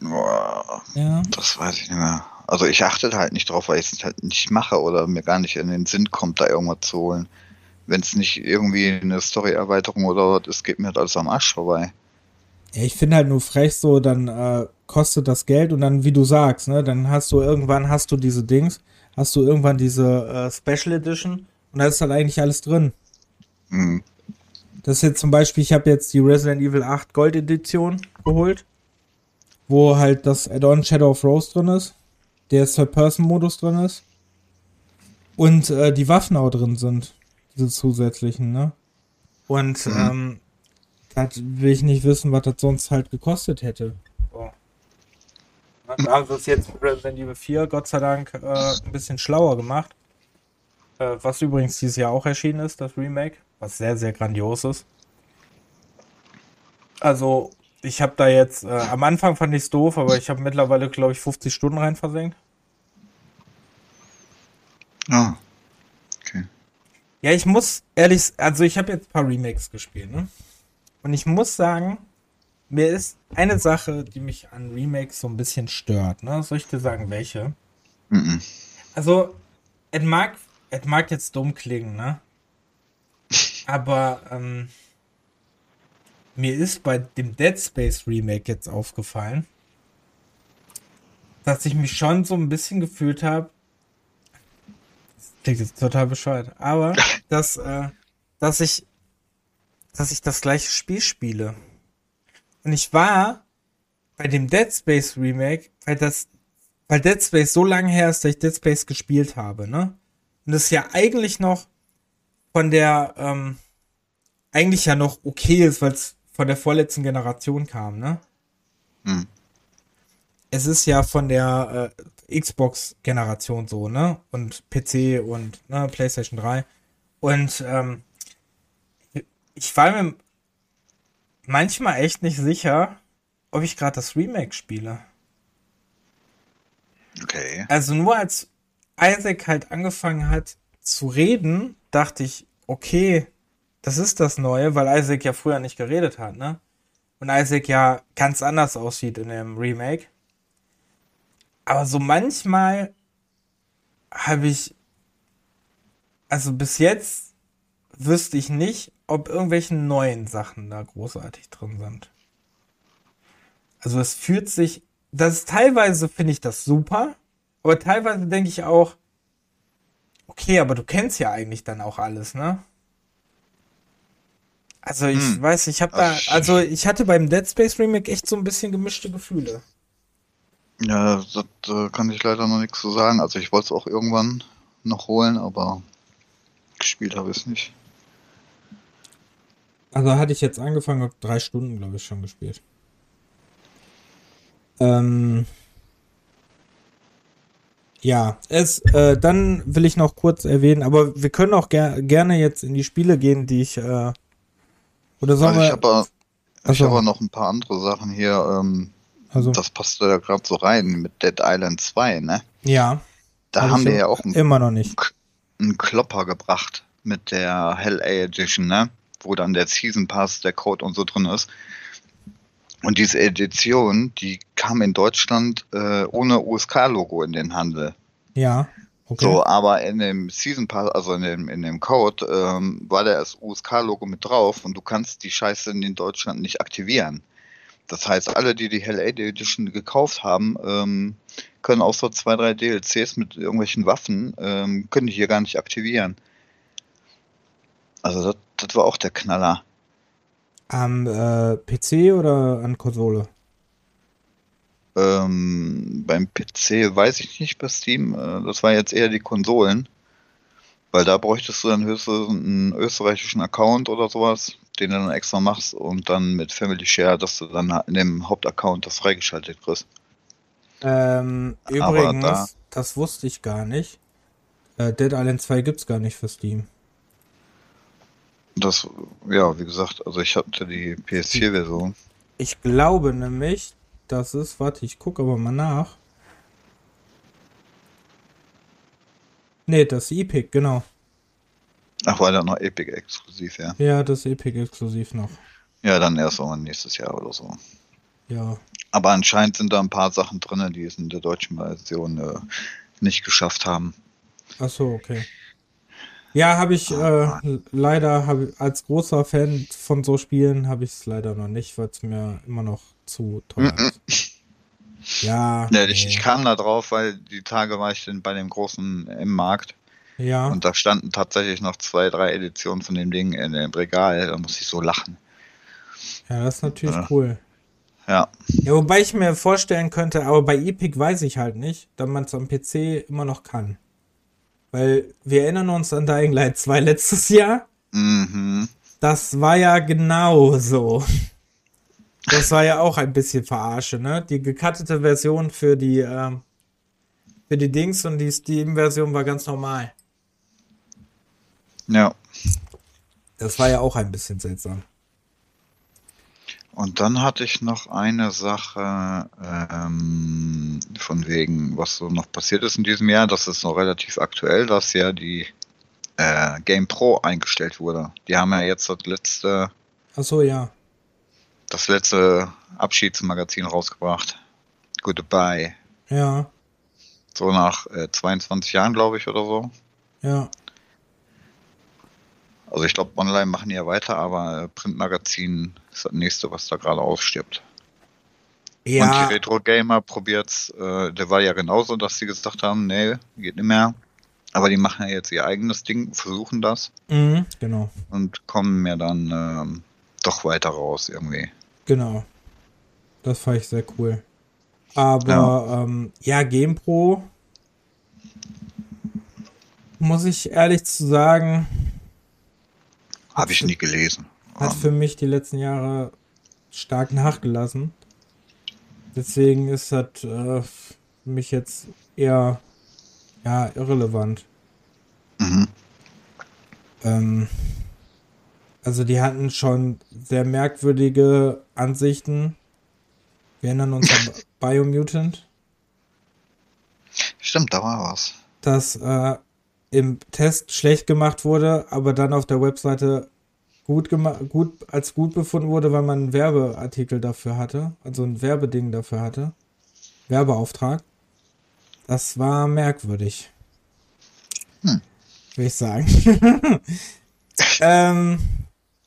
Speaker 2: Boah, ja. Das weiß ich nicht mehr. Also ich achte halt nicht drauf, weil ich es halt nicht mache oder mir gar nicht in den Sinn kommt, da irgendwas zu holen. Wenn es nicht irgendwie eine Story-Erweiterung oder was ist, geht mir halt alles am Arsch vorbei.
Speaker 1: Ja, ich finde halt nur frech so, dann äh, kostet das Geld und dann, wie du sagst, ne, dann hast du irgendwann hast du diese Dings, hast du irgendwann diese äh, Special Edition und da ist halt eigentlich alles drin. Mhm. Das ist jetzt zum Beispiel, ich habe jetzt die Resident Evil 8 Gold Edition geholt, wo halt das Add-on Shadow of Rose drin ist, der Third-Person-Modus drin ist und äh, die Waffen auch drin sind, diese zusätzlichen, ne? Und mhm. ähm, das will ich nicht wissen, was das sonst halt gekostet hätte. Da haben sie es jetzt mit Resident Evil 4 Gott sei Dank äh, ein bisschen schlauer gemacht. Äh, was übrigens dieses Jahr auch erschienen ist, das Remake was sehr, sehr grandioses. Also, ich habe da jetzt, äh, am Anfang fand ich es doof, aber ich habe mittlerweile, glaube ich, 50 Stunden rein versenkt.
Speaker 2: Ah, okay.
Speaker 1: Ja, ich muss ehrlich, also ich habe jetzt ein paar Remakes gespielt, ne? Und ich muss sagen, mir ist eine Sache, die mich an Remakes so ein bisschen stört, ne? Soll ich dir sagen, welche? Mm -mm. Also, es mag, es mag jetzt dumm klingen, ne? Aber ähm, mir ist bei dem Dead Space Remake jetzt aufgefallen, dass ich mich schon so ein bisschen gefühlt habe. Klingt jetzt total bescheuert, aber dass, äh, dass ich, dass ich das gleiche Spiel spiele. Und ich war bei dem Dead Space Remake, weil das, weil Dead Space so lange her ist, dass ich Dead Space gespielt habe, ne? Und das ja eigentlich noch von der ähm, eigentlich ja noch okay ist, weil es von der vorletzten Generation kam, ne? Hm. Es ist ja von der äh, Xbox-Generation so, ne? Und PC und ne, PlayStation 3. Und ähm, ich war mir manchmal echt nicht sicher, ob ich gerade das Remake spiele.
Speaker 2: Okay.
Speaker 1: Also nur als Isaac halt angefangen hat zu reden, dachte ich, okay, das ist das Neue, weil Isaac ja früher nicht geredet hat, ne? Und Isaac ja ganz anders aussieht in dem Remake. Aber so manchmal habe ich, also bis jetzt wüsste ich nicht, ob irgendwelche neuen Sachen da großartig drin sind. Also es fühlt sich, das ist teilweise finde ich das super, aber teilweise denke ich auch, okay, aber du kennst ja eigentlich dann auch alles, ne? Also ich hm. weiß, ich habe da, also ich hatte beim Dead Space Remake echt so ein bisschen gemischte Gefühle.
Speaker 2: Ja, das, da kann ich leider noch nichts zu sagen. Also ich wollte es auch irgendwann noch holen, aber gespielt habe ich es nicht.
Speaker 1: Also hatte ich jetzt angefangen, habe drei Stunden, glaube ich, schon gespielt. Ähm, ja, es, äh, dann will ich noch kurz erwähnen, aber wir können auch ger gerne jetzt in die Spiele gehen, die ich, äh, oder sollen
Speaker 2: also ich habe ich hab noch ein paar andere Sachen hier, ähm, also. das passt da gerade so rein mit Dead Island 2, ne?
Speaker 1: Ja.
Speaker 2: Da haben wir ja auch
Speaker 1: einen, immer noch nicht.
Speaker 2: einen Klopper gebracht mit der Hell A Edition, ne? Wo dann der Season Pass, der Code und so drin ist. Und diese Edition, die kam in Deutschland äh, ohne USK-Logo in den Handel.
Speaker 1: Ja. Okay.
Speaker 2: So, aber in dem Season Pass, also in dem, in dem Code, ähm, war das USK-Logo mit drauf und du kannst die Scheiße in Deutschland nicht aktivieren. Das heißt, alle, die die Hell 8 Edition gekauft haben, ähm, können außer zwei, drei DLCs mit irgendwelchen Waffen, ähm, können die hier gar nicht aktivieren. Also das, das war auch der Knaller.
Speaker 1: Am äh, PC oder an Konsole?
Speaker 2: Ähm, beim PC weiß ich nicht bei Steam. Äh, das war jetzt eher die Konsolen. Weil da bräuchtest du dann höchstens einen österreichischen Account oder sowas, den du dann extra machst und dann mit Family Share, dass du dann in dem Hauptaccount das freigeschaltet kriegst.
Speaker 1: Ähm, übrigens, da, das wusste ich gar nicht. Äh, Dead Island 2 gibt's gar nicht für Steam.
Speaker 2: Das, ja, wie gesagt, also ich hatte die PS4-Version.
Speaker 1: Ich glaube nämlich, dass es, warte, ich gucke aber mal nach. Ne, das ist Epic, genau.
Speaker 2: Ach, war da noch Epic exklusiv, ja?
Speaker 1: Ja, das ist Epic exklusiv noch.
Speaker 2: Ja, dann erst auch nächstes Jahr oder so.
Speaker 1: Ja.
Speaker 2: Aber anscheinend sind da ein paar Sachen drin, die es in der deutschen Version äh, nicht geschafft haben.
Speaker 1: Ach so, okay. Ja, habe ich äh, leider hab, als großer Fan von so Spielen habe ich es leider noch nicht, weil es mir immer noch zu teuer ist. Ja.
Speaker 2: ja ich, nee. ich, kam da drauf, weil die Tage war ich bei dem großen im Markt.
Speaker 1: Ja.
Speaker 2: Und da standen tatsächlich noch zwei, drei Editionen von dem Ding in dem Regal. Da muss ich so lachen.
Speaker 1: Ja, das ist natürlich ja. cool.
Speaker 2: Ja.
Speaker 1: Ja, wobei ich mir vorstellen könnte, aber bei Epic weiß ich halt nicht, da man es am PC immer noch kann. Weil wir erinnern uns an Dying Light 2 letztes Jahr.
Speaker 2: Mhm.
Speaker 1: Das war ja genau so. Das war ja auch ein bisschen Verarsche, ne? Die gekattete Version für die, ähm, für die Dings und die Steam-Version war ganz normal.
Speaker 2: Ja.
Speaker 1: Das war ja auch ein bisschen seltsam.
Speaker 2: Und dann hatte ich noch eine Sache ähm, von wegen, was so noch passiert ist in diesem Jahr. Das ist noch relativ aktuell, dass ja die äh, Game Pro eingestellt wurde. Die haben ja jetzt das letzte.
Speaker 1: Ach so, ja.
Speaker 2: Das letzte Abschiedsmagazin rausgebracht. Goodbye.
Speaker 1: Ja.
Speaker 2: So nach äh, 22 Jahren, glaube ich, oder so.
Speaker 1: Ja.
Speaker 2: Also ich glaube, online machen die ja weiter, aber Printmagazin ist das nächste, was da gerade ausstirbt. Ja. Und die Retro Gamer probiert's, äh, der war ja genauso, dass sie gesagt haben, nee, geht nicht mehr. Aber die machen ja jetzt ihr eigenes Ding, versuchen das.
Speaker 1: Mhm, genau.
Speaker 2: Und kommen mir dann ähm, doch weiter raus irgendwie.
Speaker 1: Genau. Das fand ich sehr cool. Aber ja, ähm, ja GamePro muss ich ehrlich zu sagen,
Speaker 2: habe ich nie gelesen.
Speaker 1: Hat für mich die letzten Jahre stark nachgelassen. Deswegen ist das äh, für mich jetzt eher ja, irrelevant.
Speaker 2: Mhm.
Speaker 1: Ähm, also die hatten schon sehr merkwürdige Ansichten. Wir erinnern uns an Biomutant.
Speaker 2: Stimmt, da war was.
Speaker 1: Das äh, im Test schlecht gemacht wurde, aber dann auf der Webseite gut gut als gut befunden wurde, weil man einen Werbeartikel dafür hatte, also ein Werbeding dafür hatte. Werbeauftrag. das war merkwürdig. Hm. Will ich sagen. ähm,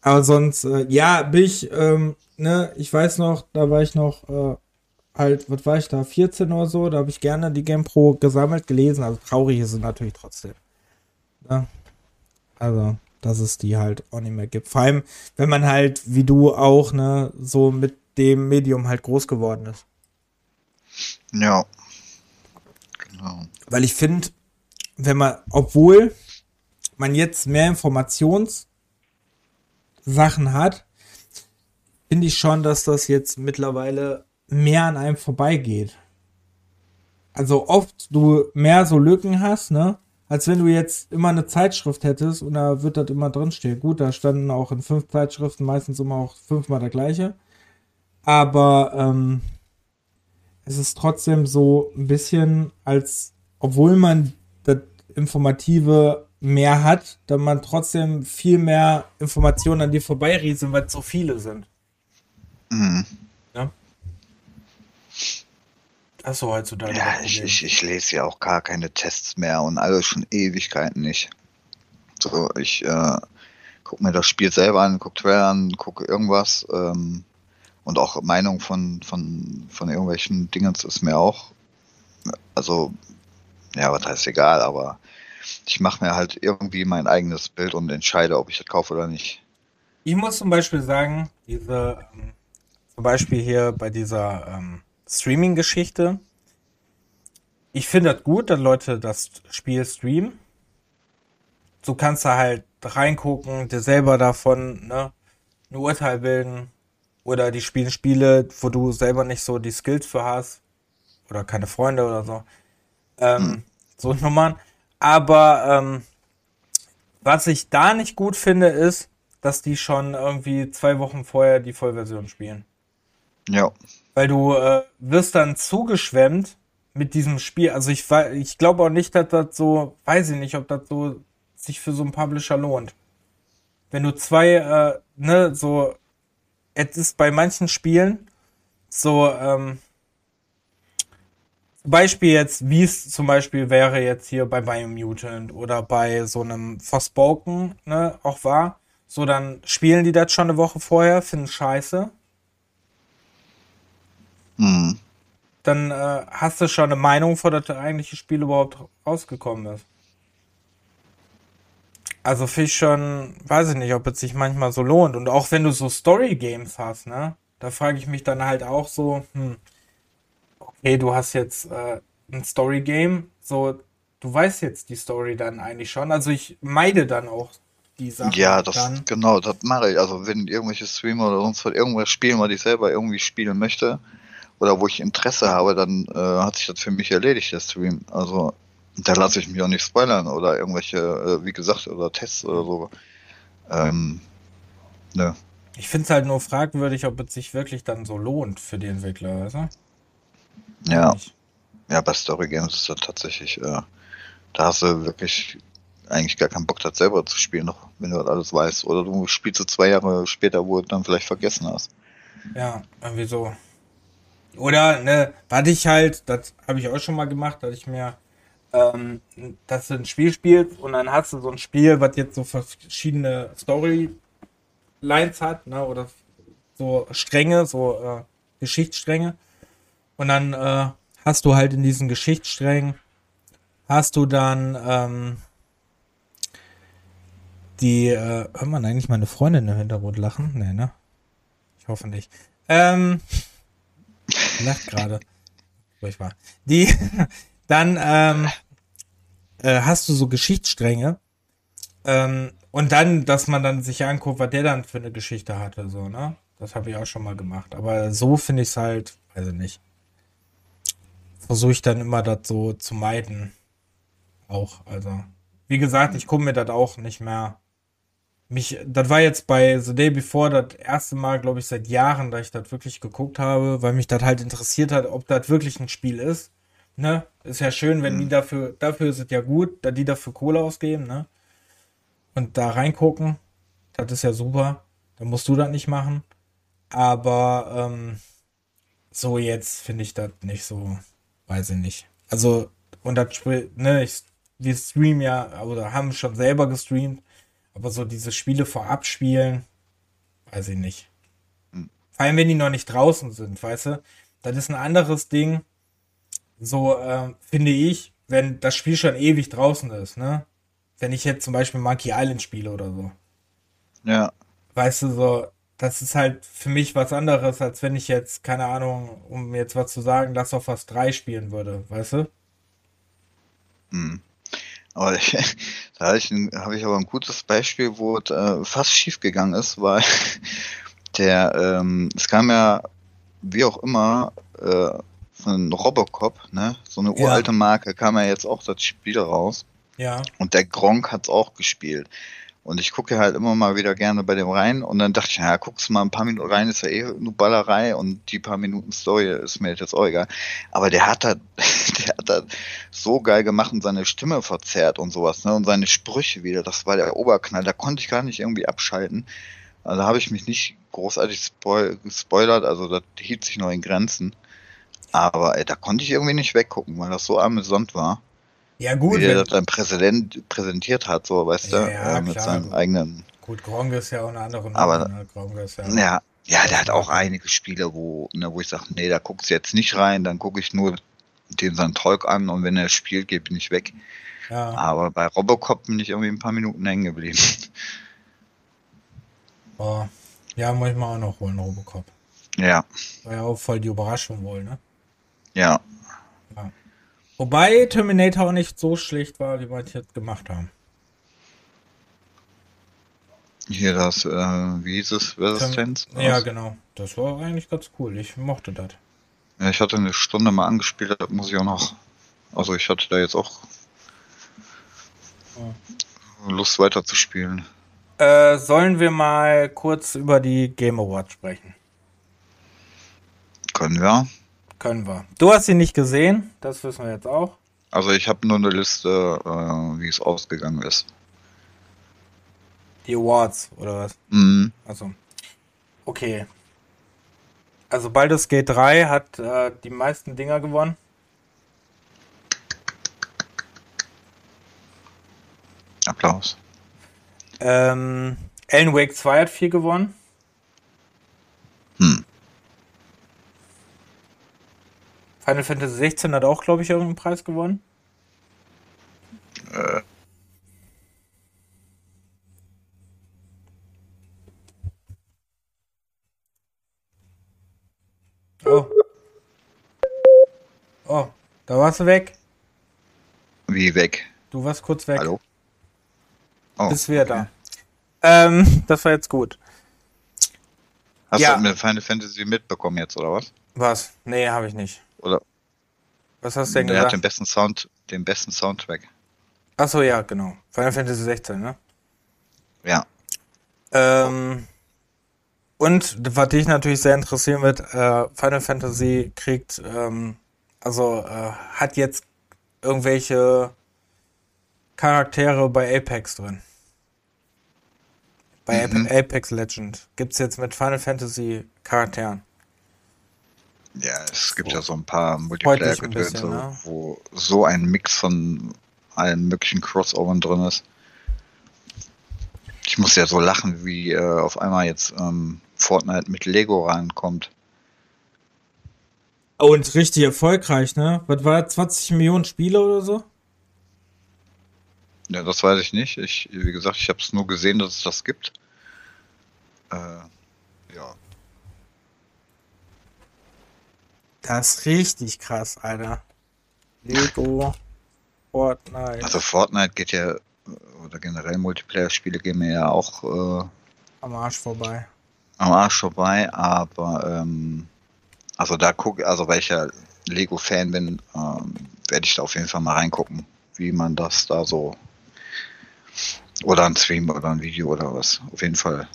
Speaker 1: aber sonst, äh, ja, bin ich, ähm, ne, ich weiß noch, da war ich noch, äh, halt, was war ich da, 14 oder so, da habe ich gerne die Game Pro gesammelt, gelesen, also traurig ist es natürlich trotzdem. Ne? Also, dass es die halt auch nicht mehr gibt. Vor allem, wenn man halt, wie du auch, ne, so mit dem Medium halt groß geworden ist.
Speaker 2: Ja.
Speaker 1: Genau. Weil ich finde, wenn man, obwohl man jetzt mehr Informationssachen hat, finde ich schon, dass das jetzt mittlerweile mehr an einem vorbeigeht. Also oft du mehr so Lücken hast, ne? Als wenn du jetzt immer eine Zeitschrift hättest und da wird das immer drinstehen. Gut, da standen auch in fünf Zeitschriften meistens immer auch fünfmal der gleiche. Aber ähm, es ist trotzdem so ein bisschen, als obwohl man das Informative mehr hat, dann man trotzdem viel mehr Informationen an dir vorbeirieseln, weil es so viele sind. Mhm. Ja? Das ist so heutzutage.
Speaker 2: Ja, ich, ich, ich, lese ja auch gar keine Tests mehr und alles schon Ewigkeiten nicht. So, ich äh, gucke mir das Spiel selber an, gucke Trailer an, gucke irgendwas. Ähm, und auch Meinung von, von, von irgendwelchen Dingen ist mir auch, also, ja, was heißt egal, aber ich mache mir halt irgendwie mein eigenes Bild und entscheide, ob ich das kaufe oder nicht.
Speaker 1: Ich muss zum Beispiel sagen, diese, ähm, zum Beispiel hier bei dieser ähm, Streaming-Geschichte, ich finde das gut, dass Leute das Spiel streamen. So kannst du halt reingucken, dir selber davon ne, ein Urteil bilden, oder die spielen Spiele, wo du selber nicht so die Skills für hast. Oder keine Freunde oder so. Ähm, hm. So Nummern. Aber ähm, was ich da nicht gut finde, ist, dass die schon irgendwie zwei Wochen vorher die Vollversion spielen.
Speaker 2: Ja.
Speaker 1: Weil du äh, wirst dann zugeschwemmt mit diesem Spiel. Also ich, ich glaube auch nicht, dass das so, weiß ich nicht, ob das so sich für so einen Publisher lohnt. Wenn du zwei, äh, ne, so es ist bei manchen Spielen so, ähm, Beispiel jetzt, wie es zum Beispiel wäre jetzt hier bei Biomutant oder bei so einem Forspoken, ne, auch war. So, dann spielen die das schon eine Woche vorher, finden scheiße. Mhm. Dann äh, hast du schon eine Meinung, vor das eigentliche Spiel überhaupt rausgekommen ist. Also finde ich schon, weiß ich nicht, ob es sich manchmal so lohnt. Und auch wenn du so Story-Games hast, ne? Da frage ich mich dann halt auch so, hm, okay, du hast jetzt äh, ein Story-Game, so, du weißt jetzt die Story dann eigentlich schon. Also ich meide dann auch die Sachen.
Speaker 2: Ja, das dann. genau, das mache ich. Also wenn irgendwelche Streamer oder sonst was irgendwas spielen, was ich selber irgendwie spielen möchte, oder wo ich Interesse habe, dann äh, hat sich das für mich erledigt, der Stream. Also da lasse ich mich auch nicht spoilern oder irgendwelche, äh, wie gesagt, oder Tests oder so. Ähm,
Speaker 1: ne. Ich finde es halt nur fragwürdig, ob es sich wirklich dann so lohnt für die Entwickler, weißt du?
Speaker 2: Ja. Ja, bei Story Games ist das tatsächlich, äh, da hast du wirklich eigentlich gar keinen Bock, das selber zu spielen, noch, wenn du das alles weißt. Oder du spielst es zwei Jahre später, wo du dann vielleicht vergessen hast.
Speaker 1: Ja, irgendwie so. Oder, ne, was ich halt, das habe ich auch schon mal gemacht, dass ich mir ähm, dass du ein Spiel spielst und dann hast du so ein Spiel, was jetzt so verschiedene Storylines hat, ne, oder so Stränge, so äh, Geschichtsstränge. Und dann äh, hast du halt in diesen Geschichtssträngen, hast du dann ähm, die, äh, hört man eigentlich meine Freundin im Hintergrund lachen? Nee, ne? Ich hoffe nicht. Ähm, lacht gerade. Furchtbar. Die, dann ähm, äh, hast du so Geschichtsstränge. Ähm, und dann, dass man dann sich anguckt, was der dann für eine Geschichte hatte, so, ne? Das habe ich auch schon mal gemacht. Aber so finde ich es halt, weiß ich nicht. Versuche ich dann immer das so zu meiden. Auch, also. Wie gesagt, ich gucke mir das auch nicht mehr. Mich, das war jetzt bei The Day Before das erste Mal, glaube ich, seit Jahren, da ich das wirklich geguckt habe, weil mich das halt interessiert hat, ob das wirklich ein Spiel ist ne? Ist ja schön, wenn mhm. die dafür, dafür ist es ja gut, da die dafür Kohle ausgeben, ne? Und da reingucken, das ist ja super. Da musst du das nicht machen. Aber ähm, so jetzt finde ich das nicht so, weiß ich nicht. Also Und das ne, ich, wir streamen ja, oder haben schon selber gestreamt, aber so diese Spiele vorab spielen, weiß ich nicht. Hm. Vor allem, wenn die noch nicht draußen sind, weißt du? Das ist ein anderes Ding. So, äh, finde ich, wenn das Spiel schon ewig draußen ist, ne? Wenn ich jetzt zum Beispiel Monkey Island spiele oder so.
Speaker 2: Ja.
Speaker 1: Weißt du, so, das ist halt für mich was anderes, als wenn ich jetzt, keine Ahnung, um jetzt was zu sagen, Last of Us 3 spielen würde, weißt du?
Speaker 2: Hm. Aber ich, da habe ich, hab ich aber ein gutes Beispiel, wo es äh, fast schief gegangen ist, weil der, ähm, es kam ja, wie auch immer, äh, von Robocop, ne? So eine uralte ja. Marke, kam ja jetzt auch das Spiel raus.
Speaker 1: Ja.
Speaker 2: Und der Gronk hat es auch gespielt. Und ich gucke halt immer mal wieder gerne bei dem rein und dann dachte ich, ja, guckst du mal ein paar Minuten rein, ist ja eh nur Ballerei und die paar Minuten Story ist mir jetzt auch egal. Aber der hat das, der hat das so geil gemacht und seine Stimme verzerrt und sowas, ne? Und seine Sprüche wieder, das war der Oberknall, da konnte ich gar nicht irgendwie abschalten. Also habe ich mich nicht großartig spoil gespoilert, also das hielt sich noch in Grenzen. Aber ey, da konnte ich irgendwie nicht weggucken, weil das so amüsant war.
Speaker 1: Ja, gut.
Speaker 2: Wie der das dann Präsident präsentiert hat, so, weißt ja, du, ja, äh, mit klar, seinem eigenen.
Speaker 1: Gut, Gronk ist ja auch eine andere
Speaker 2: Nummer. Aber, ne? ja, ja, ja, der hat auch einige Spiele, wo, ne, wo ich sage, nee, da guckst du jetzt nicht rein, dann gucke ich nur den seinen Talk an und wenn er spielt, geht, bin ich weg. Ja. Aber bei Robocop bin ich irgendwie ein paar Minuten hängen geblieben.
Speaker 1: Oh. Ja, muss ich mal auch noch holen, Robocop.
Speaker 2: Ja.
Speaker 1: War ja auch voll die Überraschung wohl, ne?
Speaker 2: Ja.
Speaker 1: Wobei Terminator auch nicht so schlecht war, wie manche jetzt gemacht haben.
Speaker 2: Hier das, äh, wie hieß es, Resistance?
Speaker 1: Ja, genau. Das war eigentlich ganz cool. Ich mochte das.
Speaker 2: Ja, ich hatte eine Stunde mal angespielt, das muss ich auch noch. Also ich hatte da jetzt auch ja. Lust weiter zu spielen.
Speaker 1: Äh, sollen wir mal kurz über die Game Awards sprechen?
Speaker 2: Können wir.
Speaker 1: Können wir. Du hast sie nicht gesehen, das wissen wir jetzt auch.
Speaker 2: Also ich habe nur eine Liste, äh, wie es ausgegangen ist.
Speaker 1: Die Awards, oder was?
Speaker 2: Mhm.
Speaker 1: Also. Okay. Also Baldur's Gate 3 hat äh, die meisten Dinger gewonnen.
Speaker 2: Applaus.
Speaker 1: Ähm, Alan Wake 2 hat 4 gewonnen.
Speaker 2: Hm.
Speaker 1: Final Fantasy 16 hat auch, glaube ich, irgendeinen Preis gewonnen. Äh. Oh. Oh, da warst du weg.
Speaker 2: Wie weg?
Speaker 1: Du warst kurz weg.
Speaker 2: Hallo?
Speaker 1: Oh, Bist wieder okay. da. Ähm, das war jetzt gut.
Speaker 2: Hast ja. du mit Final Fantasy mitbekommen jetzt, oder was?
Speaker 1: Was? Nee, habe ich nicht.
Speaker 2: Oder?
Speaker 1: Was hast du denn
Speaker 2: der
Speaker 1: gesagt?
Speaker 2: hat den besten Sound, den besten Soundtrack.
Speaker 1: Achso, ja, genau. Final Fantasy 16, ne?
Speaker 2: Ja.
Speaker 1: Ähm, und was dich natürlich sehr interessieren wird, äh, Final Fantasy kriegt, ähm, also äh, hat jetzt irgendwelche Charaktere bei Apex drin. Bei mhm. Apex Legend gibt es jetzt mit Final Fantasy Charakteren.
Speaker 2: Ja, es gibt so. ja so ein paar Multiplayer-Gedönse, ne? wo so ein Mix von allen möglichen Crossovern drin ist. Ich muss ja so lachen, wie äh, auf einmal jetzt ähm, Fortnite mit Lego reinkommt.
Speaker 1: Oh, und richtig erfolgreich, ne? Was war 20 Millionen Spiele oder so?
Speaker 2: Ja, das weiß ich nicht. Ich, wie gesagt, ich habe es nur gesehen, dass es das gibt. Äh, ja.
Speaker 1: Das ist richtig krass, Alter. Lego, Fortnite.
Speaker 2: Also Fortnite geht ja, oder generell Multiplayer-Spiele gehen mir ja auch äh,
Speaker 1: am Arsch vorbei.
Speaker 2: Am Arsch vorbei, aber ähm, also da gucke, also weil ich ja Lego-Fan bin, ähm, werde ich da auf jeden Fall mal reingucken, wie man das da so oder ein Stream oder ein Video oder was. Auf jeden Fall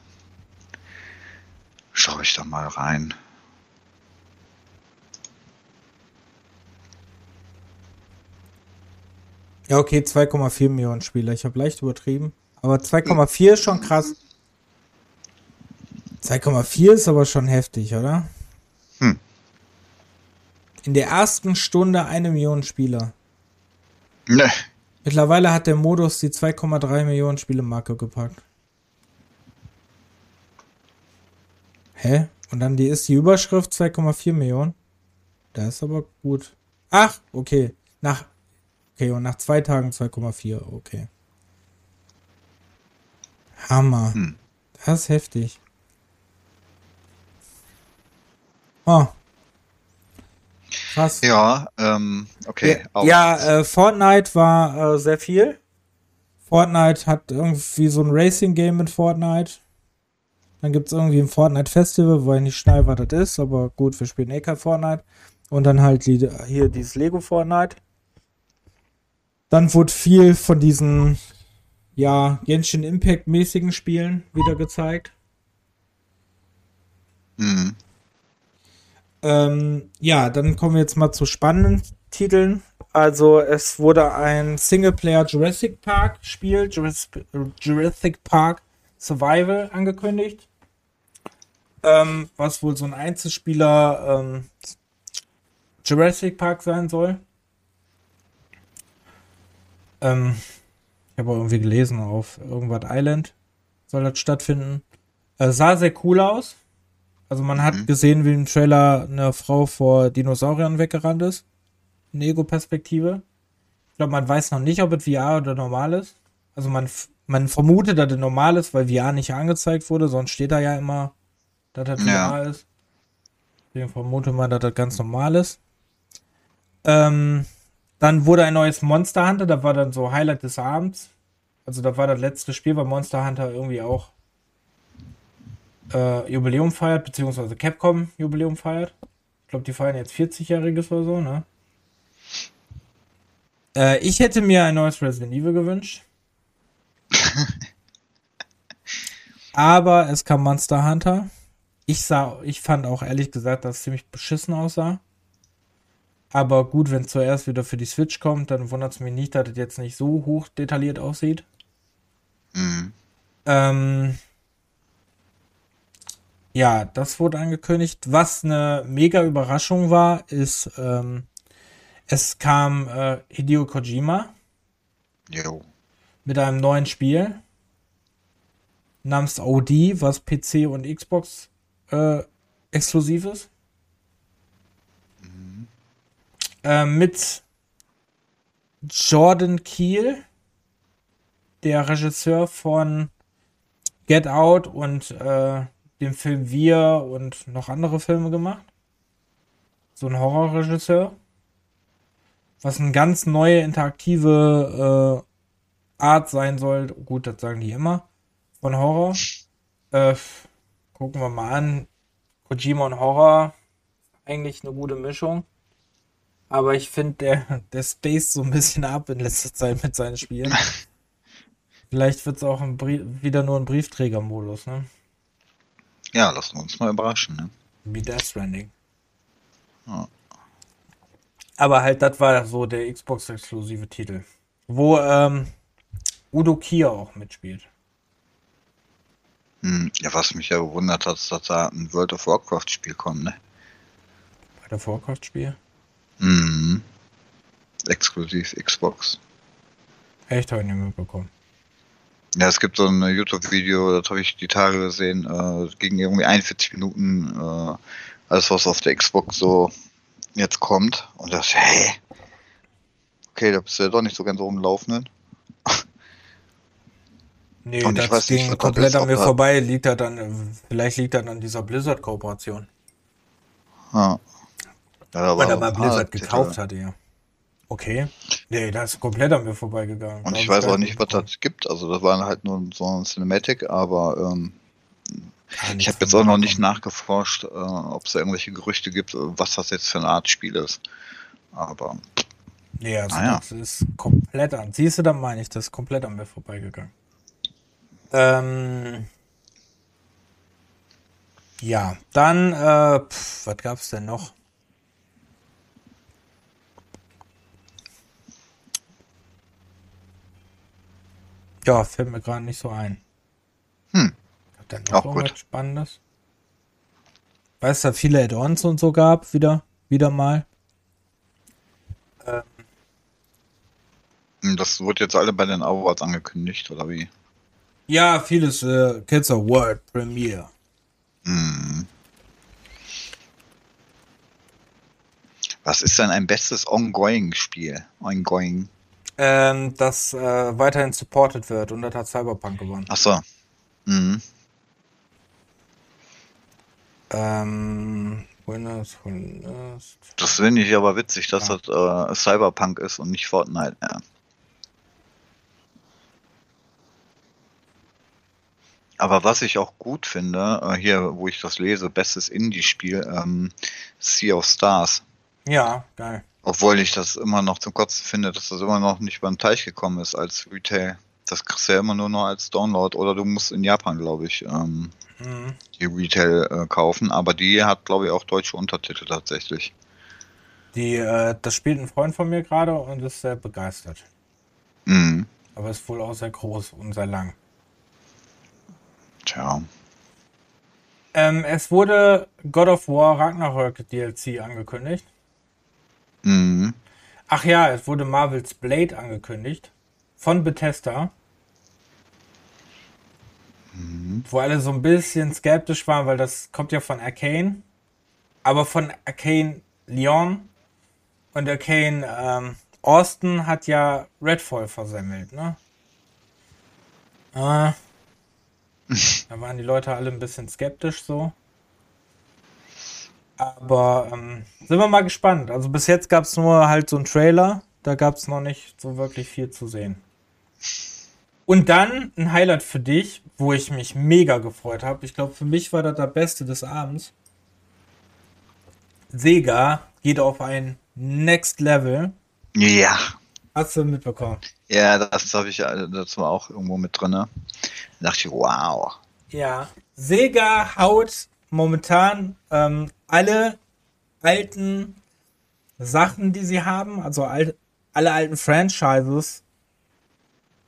Speaker 2: schaue ich da mal rein.
Speaker 1: Ja, okay, 2,4 Millionen Spieler. Ich habe leicht übertrieben. Aber 2,4 ist schon krass. 2,4 ist aber schon heftig, oder?
Speaker 2: Hm.
Speaker 1: In der ersten Stunde eine Million Spieler.
Speaker 2: Ne.
Speaker 1: Mittlerweile hat der Modus die 2,3 Millionen Spielemarke gepackt. Hä? Und dann die ist die Überschrift 2,4 Millionen. Das ist aber gut. Ach, okay. Nach. Okay, und nach zwei Tagen 2,4. Okay. Hammer.
Speaker 2: Hm.
Speaker 1: Das ist heftig. Oh. Krass.
Speaker 2: Ja, ähm, okay.
Speaker 1: Ja, ja äh, Fortnite war äh, sehr viel. Fortnite hat irgendwie so ein Racing-Game mit Fortnite. Dann gibt es irgendwie ein Fortnite-Festival, wo ich nicht schnell, was das ist, aber gut, wir spielen eh kein Fortnite. Und dann halt die, hier dieses Lego Fortnite. Dann wurde viel von diesen, ja, Genshin Impact-mäßigen Spielen wieder gezeigt.
Speaker 2: Mhm.
Speaker 1: Ähm, ja, dann kommen wir jetzt mal zu spannenden Titeln. Also es wurde ein Singleplayer Jurassic Park Spiel, Jurassic Park Survival angekündigt. Ähm, was wohl so ein Einzelspieler ähm, Jurassic Park sein soll. Ähm, ich habe auch irgendwie gelesen, auf irgendwas Island soll das stattfinden. Äh, sah sehr cool aus. Also man hat mhm. gesehen, wie im Trailer eine Frau vor Dinosauriern weggerannt ist. Eine Ego-Perspektive. Ich glaube, man weiß noch nicht, ob es VR oder normal ist. Also man, man vermutet, dass es normal ist, weil VR nicht angezeigt wurde, sonst steht da ja immer, dass das ja. normal ist. Deswegen vermute man, dass das ganz normal ist. Ähm, dann wurde ein neues Monster Hunter, da war dann so Highlight des Abends. Also da war das letzte Spiel, weil Monster Hunter irgendwie auch äh, Jubiläum feiert, beziehungsweise Capcom Jubiläum feiert. Ich glaube, die feiern jetzt 40-jähriges oder so, ne? Äh, ich hätte mir ein neues Resident Evil gewünscht. Aber es kam Monster Hunter. Ich sah, ich fand auch ehrlich gesagt, dass es ziemlich beschissen aussah. Aber gut, wenn es zuerst wieder für die Switch kommt, dann wundert es mich nicht, dass es jetzt nicht so hoch detailliert aussieht. Mhm. Ähm, ja, das wurde angekündigt. Was eine mega Überraschung war, ist, ähm, es kam äh, Hideo Kojima.
Speaker 2: Jo.
Speaker 1: Mit einem neuen Spiel namens OD, was PC und Xbox äh, exklusiv ist. Mhm. Äh, mit Jordan Keel, der Regisseur von Get Out und äh, dem Film Wir und noch andere Filme gemacht. So ein Horrorregisseur. Was eine ganz neue, interaktive äh, Art sein soll. Gut, das sagen die immer. Von Horror. Äh, gucken wir mal an. Kojima und Horror. Eigentlich eine gute Mischung. Aber ich finde, der, der space so ein bisschen ab in letzter Zeit mit seinen Spielen. Vielleicht wird es auch wieder nur ein Briefträger-Modus, ne?
Speaker 2: Ja, lassen wir uns mal überraschen. Ne?
Speaker 1: Wie Death Stranding. Ja. Aber halt, das war so der Xbox-exklusive Titel. Wo ähm, Udo Kier auch mitspielt.
Speaker 2: Hm, ja, was mich ja gewundert hat, ist, dass da ein World of Warcraft-Spiel kommt, ne?
Speaker 1: World of Warcraft-Spiel?
Speaker 2: Mhm. Exklusiv Xbox.
Speaker 1: Echt, habe ich nicht mitbekommen.
Speaker 2: Ja, es gibt so ein YouTube-Video, das habe ich die Tage gesehen, äh, ging irgendwie 41 Minuten, äh, alles was auf der Xbox so jetzt kommt. Und das, hey, okay, da bist du ja doch nicht so ganz rumlaufenden.
Speaker 1: Nee, und das weiß ging nicht, komplett an mir vorbei. Liegt da dann, vielleicht liegt das an dieser Blizzard-Kooperation.
Speaker 2: Ja.
Speaker 1: Ja Weil er mal Blizzard gekauft hatte, ja. Okay. Nee, das ist komplett an mir vorbeigegangen.
Speaker 2: Und ich weiß auch nicht, was das gibt. Also das war halt nur so ein Cinematic, aber ähm, ich habe jetzt auch noch nicht nachgeforscht, äh, ob es da irgendwelche Gerüchte gibt, was das jetzt für eine Art Spiel ist. Aber.
Speaker 1: Nee, also naja. das ist komplett an. Siehst du, dann meine ich, das ist komplett an mir vorbeigegangen. Ähm. Ja, dann, äh, pf, was gab's denn noch? Ja, fällt mir gerade nicht so ein.
Speaker 2: Hm.
Speaker 1: Hat dann noch Auch gut. Spannendes? Weißt du, da viele Add-ons und so gab, wieder, wieder mal. Ähm.
Speaker 2: Das wurde jetzt alle bei den Awards angekündigt, oder wie?
Speaker 1: Ja, vieles äh, du World Premiere.
Speaker 2: Hm. Was ist denn ein bestes Ongoing-Spiel? Ongoing.
Speaker 1: Ähm, das äh, weiterhin supported wird und das hat Cyberpunk gewonnen.
Speaker 2: Achso. Mhm.
Speaker 1: Ähm, Winners, Winners.
Speaker 2: Das finde ich aber witzig, dass ja. das äh, Cyberpunk ist und nicht Fortnite. Ja. Aber was ich auch gut finde, äh, hier, wo ich das lese, bestes Indie-Spiel, ähm, Sea of Stars.
Speaker 1: Ja, geil.
Speaker 2: Obwohl ich das immer noch zum Kotzen finde, dass das immer noch nicht beim Teich gekommen ist als Retail. Das kriegst du ja immer nur noch als Download oder du musst in Japan, glaube ich, ähm, mhm. die Retail äh, kaufen. Aber die hat, glaube ich, auch deutsche Untertitel tatsächlich.
Speaker 1: Die, äh, das spielt ein Freund von mir gerade und ist sehr begeistert.
Speaker 2: Mhm.
Speaker 1: Aber ist wohl auch sehr groß und sehr lang.
Speaker 2: Tja.
Speaker 1: Ähm, es wurde God of War Ragnarök DLC angekündigt.
Speaker 2: Mhm.
Speaker 1: Ach ja, es wurde Marvel's Blade angekündigt. Von Bethesda.
Speaker 2: Mhm.
Speaker 1: Wo alle so ein bisschen skeptisch waren, weil das kommt ja von Arcane. Aber von Arcane Lyon. Und Arcane ähm, Austin hat ja Redfall versemmelt, ne? Äh, da waren die Leute alle ein bisschen skeptisch so. Aber ähm, sind wir mal gespannt. Also bis jetzt gab es nur halt so einen Trailer. Da gab es noch nicht so wirklich viel zu sehen. Und dann ein Highlight für dich, wo ich mich mega gefreut habe. Ich glaube, für mich war das der Beste des Abends. Sega geht auf ein Next Level.
Speaker 2: Ja.
Speaker 1: Hast du mitbekommen?
Speaker 2: Ja, das habe ich ja, das war auch irgendwo mit drin. Da dachte ich, wow.
Speaker 1: Ja. Sega haut momentan ähm, alle alten Sachen, die sie haben, also all, alle alten Franchises,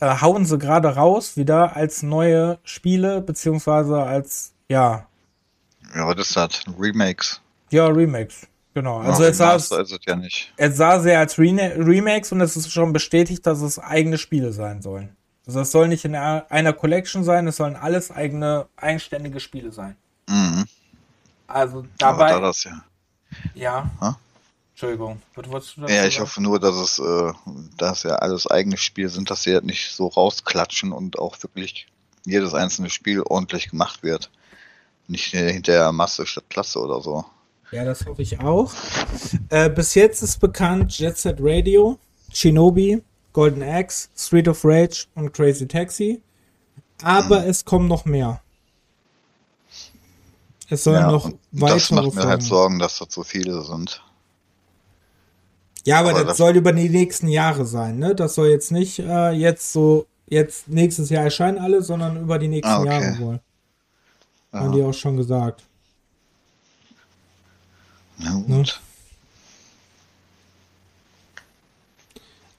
Speaker 1: äh, hauen sie gerade raus wieder als neue Spiele, beziehungsweise als, ja.
Speaker 2: Ja, was ist das? Remakes?
Speaker 1: Ja, Remakes. Genau. Also ja, es, sah, es,
Speaker 2: ja nicht.
Speaker 1: es sah sehr als Re Remakes und es ist schon bestätigt, dass es eigene Spiele sein sollen. Also es soll nicht in einer Collection sein, es sollen alles eigene, eigenständige Spiele sein.
Speaker 2: Mhm.
Speaker 1: Also dabei.
Speaker 2: Aber da das ja.
Speaker 1: Ja.
Speaker 2: Ha?
Speaker 1: Entschuldigung. Was wolltest
Speaker 2: du dazu ja, ich sagen? hoffe nur, dass es, äh, dass ja alles eigene Spiele sind, dass sie halt nicht so rausklatschen und auch wirklich jedes einzelne Spiel ordentlich gemacht wird. Nicht hinter Masse statt Klasse oder so.
Speaker 1: Ja, das hoffe ich auch. Äh, bis jetzt ist bekannt Jet Set Radio, Shinobi, Golden Axe, Street of Rage und Crazy Taxi. Aber hm. es kommen noch mehr. Es sollen ja, noch weitere.
Speaker 2: Das macht mir halt Sorgen, dass das so viele sind.
Speaker 1: Ja, aber, aber das, das, soll über die nächsten Jahre sein, ne? Das soll jetzt nicht äh, jetzt so, jetzt nächstes Jahr erscheinen alle, sondern über die nächsten ah, okay. Jahre wohl. Ja. Haben die auch schon gesagt.
Speaker 2: Na gut. Ne?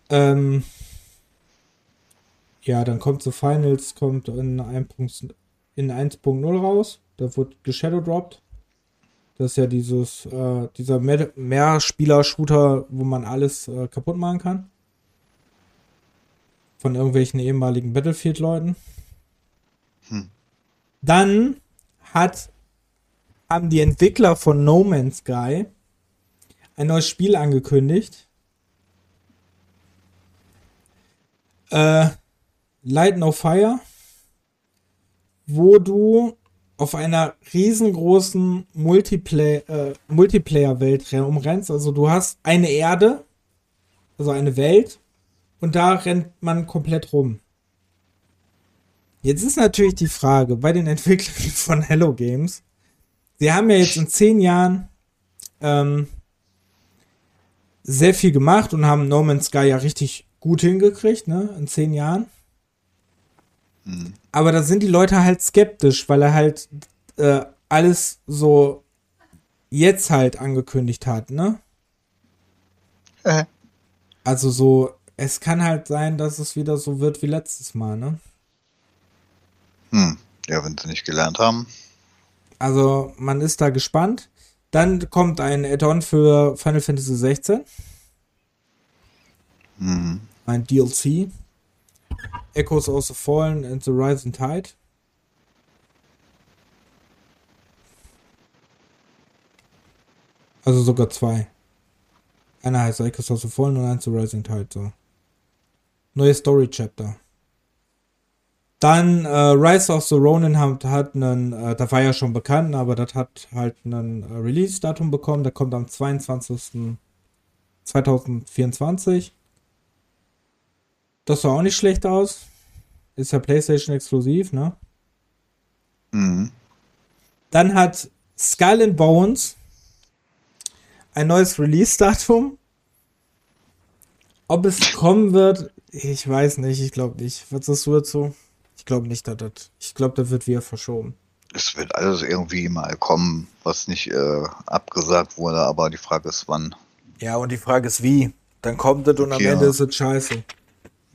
Speaker 1: Ähm, ja, dann kommt The Finals, kommt in 1.0 raus. Da wird geshadowdropped. Das ist ja dieses, äh, dieser Mehr Mehrspieler-Shooter, wo man alles äh, kaputt machen kann. Von irgendwelchen ehemaligen Battlefield-Leuten.
Speaker 2: Hm.
Speaker 1: Dann hat, haben die Entwickler von No Man's Sky ein neues Spiel angekündigt. Äh, Light No Fire, wo du auf einer riesengroßen Multiplay äh, Multiplayer-Welt umrennst. Also du hast eine Erde, also eine Welt, und da rennt man komplett rum. Jetzt ist natürlich die Frage bei den Entwicklern von Hello Games. Sie haben ja jetzt in zehn Jahren ähm, sehr viel gemacht und haben No Man's Sky ja richtig gut hingekriegt, ne? In zehn Jahren.
Speaker 2: Mhm.
Speaker 1: Aber da sind die Leute halt skeptisch, weil er halt äh, alles so jetzt halt angekündigt hat, ne?
Speaker 2: Äh.
Speaker 1: Also so, es kann halt sein, dass es wieder so wird wie letztes Mal, ne?
Speaker 2: Hm. Ja, wenn sie nicht gelernt haben.
Speaker 1: Also, man ist da gespannt. Dann kommt ein Add-on für Final Fantasy 16.
Speaker 2: Mhm.
Speaker 1: ein DLC. Echoes of the Fallen and the Rising Tide. Also sogar zwei. Einer heißt Echoes of the Fallen und eins The Rising Tide. So. Neue Story Chapter. Dann äh, Rise of the Ronin hat, hat einen, äh, da war ja schon bekannt, aber das hat halt ein äh, Release-Datum bekommen. Der kommt am 22. 2024. Das sah auch nicht schlecht aus. Ist ja PlayStation exklusiv, ne? Mhm. Dann hat Skull and Bones ein neues Release-Datum. Ob es kommen wird, ich weiß nicht. Ich glaube nicht. Was sagst du dazu? Ich glaube nicht, dass das. Ich glaube, da wird wieder verschoben.
Speaker 2: Es wird alles irgendwie mal kommen, was nicht äh, abgesagt wurde, aber die Frage ist, wann.
Speaker 1: Ja, und die Frage ist, wie. Dann kommt es und am ja. Ende ist es scheiße.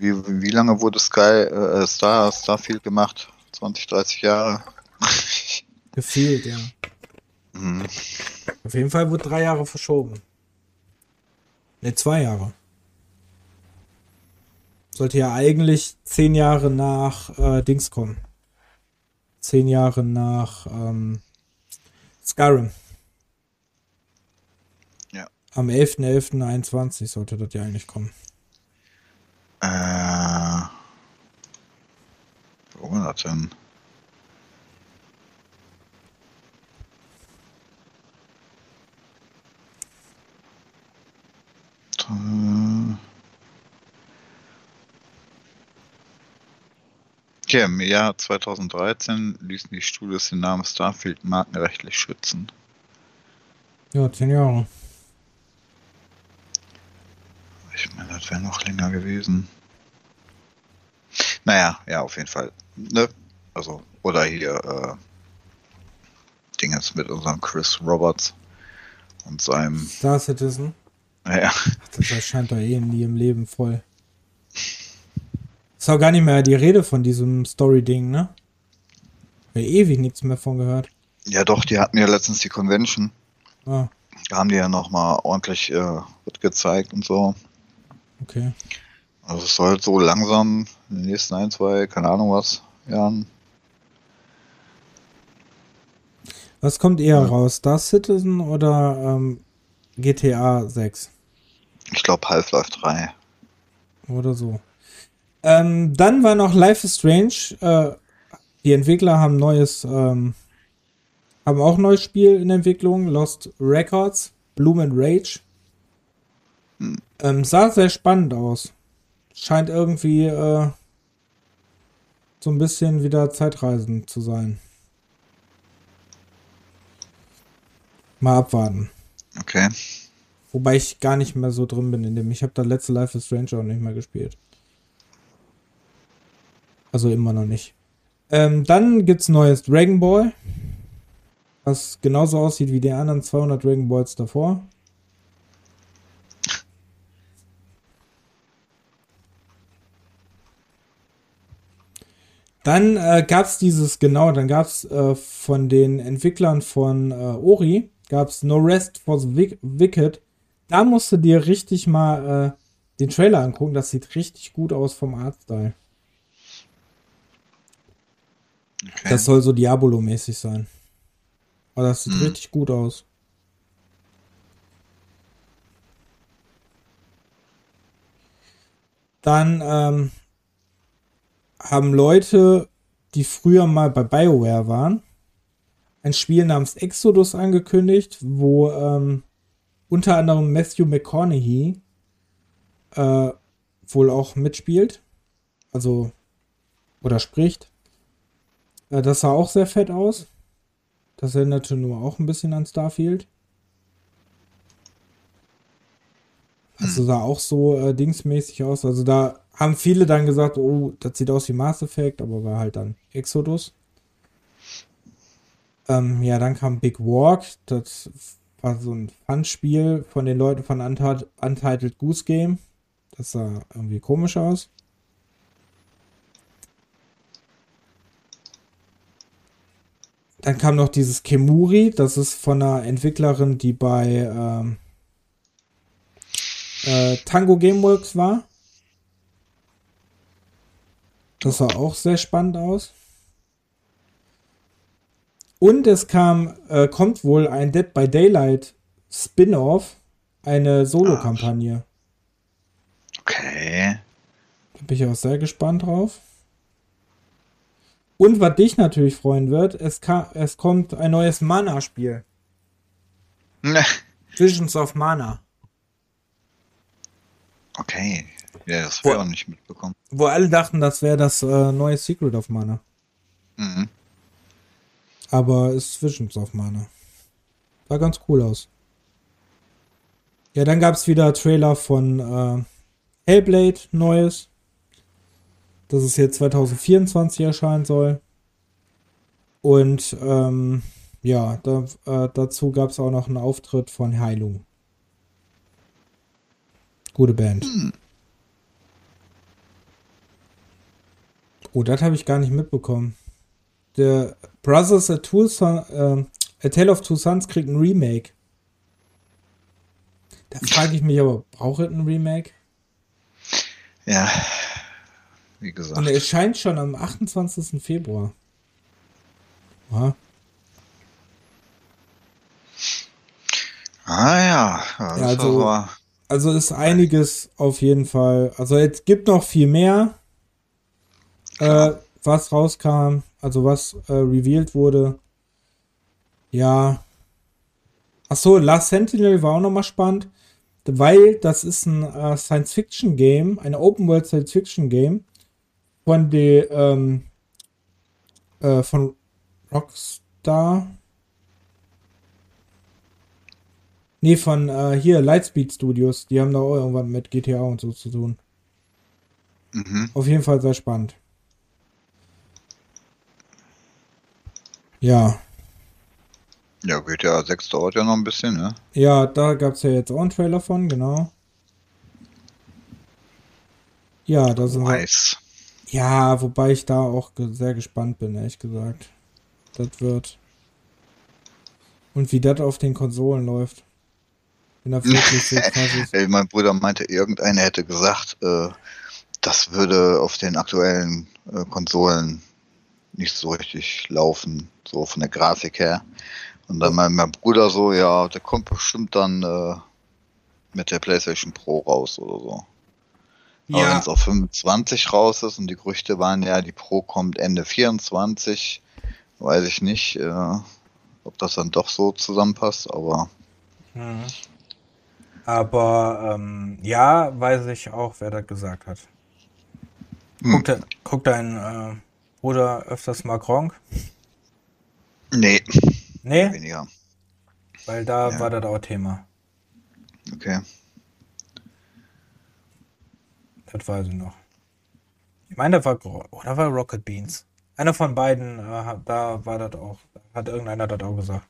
Speaker 2: Wie, wie lange wurde Sky äh, Star Starfield gemacht? 20, 30 Jahre?
Speaker 1: Gefehlt, ja. Mhm. Auf jeden Fall wurde drei Jahre verschoben. Ne, zwei Jahre. Sollte ja eigentlich zehn Jahre nach äh, Dings kommen. Zehn Jahre nach ähm, Skyrim.
Speaker 2: Ja.
Speaker 1: Am 11.11.21 sollte das ja eigentlich kommen.
Speaker 2: Äh. Wo war das denn? Okay, im Jahr 2013 ließen die Studios den Namen Starfield markenrechtlich schützen.
Speaker 1: Ja, zehn Jahre.
Speaker 2: Ich meine, das wäre noch länger gewesen. Naja, ja, auf jeden Fall. Ne? Also, oder hier, äh, Dinges mit unserem Chris Roberts und seinem.
Speaker 1: Star Citizen?
Speaker 2: Ja.
Speaker 1: Das erscheint doch eh nie im Leben voll. Ist auch gar nicht mehr die Rede von diesem Story-Ding, ne? Hab ewig nichts mehr von gehört.
Speaker 2: Ja, doch, die hatten ja letztens die Convention.
Speaker 1: Ah.
Speaker 2: Da haben die ja nochmal ordentlich äh, gezeigt und so.
Speaker 1: Okay.
Speaker 2: Also es soll so langsam in den nächsten ein, zwei, keine Ahnung was, Jahren.
Speaker 1: Was kommt eher ja. raus? Star Citizen oder ähm, GTA 6?
Speaker 2: Ich glaube Half-Life 3.
Speaker 1: Oder so. Ähm, dann war noch Life is Strange. Äh, die Entwickler haben neues, ähm, haben auch ein neues Spiel in Entwicklung. Lost Records, Bloom and Rage. Hm. Ähm, sah sehr spannend aus. Scheint irgendwie äh, so ein bisschen wieder Zeitreisen zu sein. Mal abwarten.
Speaker 2: Okay.
Speaker 1: Wobei ich gar nicht mehr so drin bin in dem. Ich habe da letzte Life is Strange auch nicht mehr gespielt. Also immer noch nicht. Ähm, dann gibt's neues Dragon Ball. Was genauso aussieht wie die anderen 200 Dragon Balls davor. Dann äh, gab es dieses, genau, dann gab es äh, von den Entwicklern von äh, Ori, gab es No Rest for the Wicked. Da musst du dir richtig mal äh, den Trailer angucken. Das sieht richtig gut aus vom Artstyle. Okay. Das soll so Diabolo-mäßig sein. Aber das sieht hm. richtig gut aus. Dann ähm, haben Leute, die früher mal bei BioWare waren, ein Spiel namens Exodus angekündigt, wo ähm, unter anderem Matthew McConaughey äh, wohl auch mitspielt. Also, oder spricht. Äh, das sah auch sehr fett aus. Das erinnerte nur auch ein bisschen an Starfield. Also hm. sah auch so äh, dingsmäßig aus. Also da haben viele dann gesagt, oh, das sieht aus wie Mass Effect, aber war halt dann Exodus. Ähm, ja, dann kam Big Walk. Das war so ein Fun-Spiel von den Leuten von Untitled Goose Game. Das sah irgendwie komisch aus. Dann kam noch dieses Kemuri, das ist von einer Entwicklerin, die bei ähm, äh, Tango Gameworks war. Das sah auch sehr spannend aus. Und es kam, äh, kommt wohl ein Dead by Daylight Spin-off, eine Solo-Kampagne.
Speaker 2: Okay.
Speaker 1: Da bin ich auch sehr gespannt drauf. Und was dich natürlich freuen wird, es, es kommt ein neues Mana-Spiel. Visions of Mana.
Speaker 2: Okay. Ja, das habe ich auch nicht mitbekommen.
Speaker 1: Wo alle dachten, das wäre das äh, neue Secret of Mana.
Speaker 2: Mhm.
Speaker 1: Aber ist Visions of Mana. Sah ganz cool aus. Ja, dann gab es wieder Trailer von äh, Hellblade, neues. Das es jetzt 2024 erscheinen soll. Und ähm, ja, da, äh, dazu gab es auch noch einen Auftritt von Heilung. Gute Band. Hm. Oh, das habe ich gar nicht mitbekommen. Der Brothers A, Two Son, äh, A Tale of Two Sons kriegt ein Remake. Da frage ich mich aber, braucht es ein Remake?
Speaker 2: Ja, wie gesagt.
Speaker 1: Und er erscheint schon am 28. Februar. Ja.
Speaker 2: Ah ja.
Speaker 1: ja also, also ist einiges auf jeden Fall. Also es gibt noch viel mehr, äh, was rauskam, also was äh, revealed wurde. Ja. Achso, Last Sentinel war auch nochmal spannend, weil das ist ein äh, Science-Fiction-Game, ein Open-World Science-Fiction-Game von der ähm, äh, von Rockstar. Nee, von äh, hier Lightspeed Studios. Die haben da auch irgendwann mit GTA und so zu tun. Mhm. Auf jeden Fall sehr spannend. Ja.
Speaker 2: Ja, GTA 6 dauert ja noch ein bisschen, ne?
Speaker 1: Ja, da gab es ja jetzt auch einen Trailer von, genau. Ja, da sind
Speaker 2: nice.
Speaker 1: wir. Ja, wobei ich da auch sehr gespannt bin, ehrlich gesagt. Das wird. Und wie das auf den Konsolen läuft. Wenn er wirklich so
Speaker 2: krass ist. mein Bruder meinte, irgendeiner hätte gesagt, äh, das würde auf den aktuellen äh, Konsolen nicht so richtig laufen, so von der Grafik her. Und dann mein, mein Bruder so, ja, der kommt bestimmt dann äh, mit der PlayStation Pro raus oder so. Ja. Aber wenn es auf 25 raus ist und die Gerüchte waren ja, die Pro kommt Ende 24, weiß ich nicht, äh, ob das dann doch so zusammenpasst, aber.
Speaker 1: Mhm. Aber ähm, ja, weiß ich auch, wer das gesagt hat. Hm. Guckt, hm. guckt dein äh, Bruder öfters mal Gronk?
Speaker 2: Nee.
Speaker 1: Nee?
Speaker 2: Weniger.
Speaker 1: Weil da ja. war das auch Thema.
Speaker 2: Okay.
Speaker 1: Das weiß ich noch. Ich meine, da war, oder war Rocket Beans? Einer von beiden, äh, da war das auch, hat irgendeiner das auch gesagt.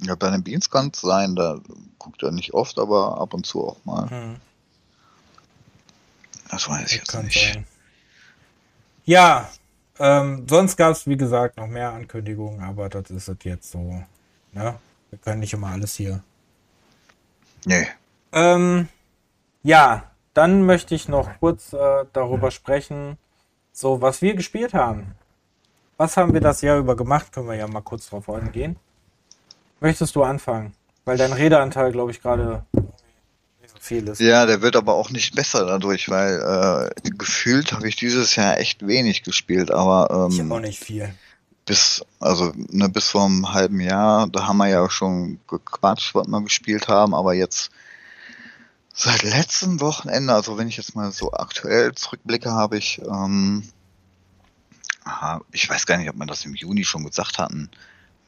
Speaker 2: Ja, bei den Beans kann es sein, da guckt er nicht oft, aber ab und zu auch mal. Hm. Das weiß ich das jetzt nicht. Sein.
Speaker 1: Ja, ähm, sonst gab es, wie gesagt, noch mehr Ankündigungen, aber das ist es jetzt so. Ne? Wir können nicht immer alles hier.
Speaker 2: Nee.
Speaker 1: Ähm, ja, dann möchte ich noch kurz äh, darüber sprechen, so was wir gespielt haben. Was haben wir das Jahr über gemacht? Können wir ja mal kurz drauf eingehen. Möchtest du anfangen? Weil dein Redeanteil, glaube ich, gerade viel ist.
Speaker 2: Ja, der wird aber auch nicht besser dadurch, weil äh, gefühlt habe ich dieses Jahr echt wenig gespielt, aber ähm,
Speaker 1: ich habe auch nicht viel.
Speaker 2: Bis, also ne, bis vor einem halben Jahr, da haben wir ja schon gequatscht, was wir gespielt haben, aber jetzt seit letztem Wochenende, also wenn ich jetzt mal so aktuell zurückblicke, habe ich, ähm, ich weiß gar nicht, ob man das im Juni schon gesagt hatten,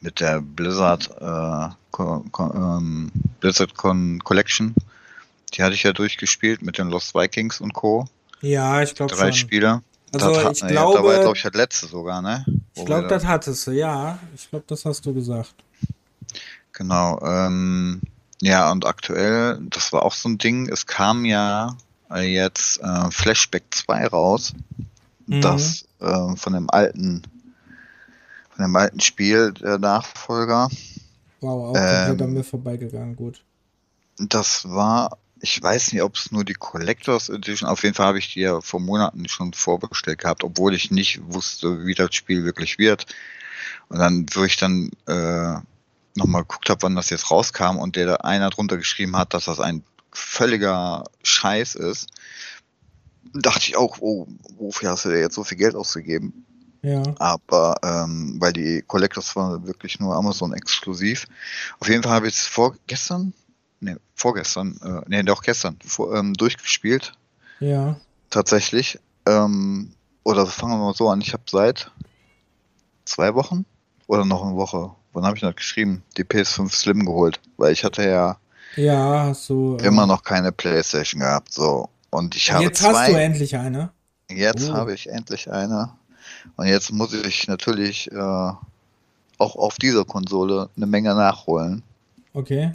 Speaker 2: mit der Blizzard, äh, Co Co ähm, Blizzard Con Collection die hatte ich ja durchgespielt mit den Lost Vikings und Co.
Speaker 1: Ja, ich glaube
Speaker 2: Drei Spieler.
Speaker 1: Also das, ich ja, glaube, da
Speaker 2: war glaube ich das letzte sogar, ne?
Speaker 1: Wo ich glaube, das hattest du, ja. Ich glaube, das hast du gesagt.
Speaker 2: Genau. Ähm, ja, und aktuell, das war auch so ein Ding, es kam ja jetzt äh, Flashback 2 raus, mhm. das äh, von dem alten von dem alten Spiel, der Nachfolger.
Speaker 1: Wow, auch ähm, an mir vorbeigegangen, gut.
Speaker 2: Das war ich weiß nicht, ob es nur die Collectors Edition, auf jeden Fall habe ich die ja vor Monaten schon vorbestellt gehabt, obwohl ich nicht wusste, wie das Spiel wirklich wird. Und dann, wo ich dann äh, nochmal geguckt habe, wann das jetzt rauskam und der da einer drunter geschrieben hat, dass das ein völliger Scheiß ist, dachte ich auch, oh, wofür hast du dir jetzt so viel Geld ausgegeben?
Speaker 1: Ja.
Speaker 2: Aber ähm, weil die Collectors waren wirklich nur Amazon exklusiv. Auf jeden Fall habe ich es vorgestern, ne, vorgestern, äh, ne, doch gestern, vor, ähm, durchgespielt.
Speaker 1: Ja.
Speaker 2: Tatsächlich. Ähm, oder fangen wir mal so an, ich habe seit zwei Wochen oder noch eine Woche, wann habe ich das geschrieben, die PS5 Slim geholt, weil ich hatte ja
Speaker 1: ja, so.
Speaker 2: Immer äh, noch keine Playstation gehabt, so. Und ich habe
Speaker 1: Jetzt zwei, hast du endlich eine.
Speaker 2: Jetzt oh. habe ich endlich eine. Und jetzt muss ich natürlich äh, auch auf dieser Konsole eine Menge nachholen.
Speaker 1: Okay.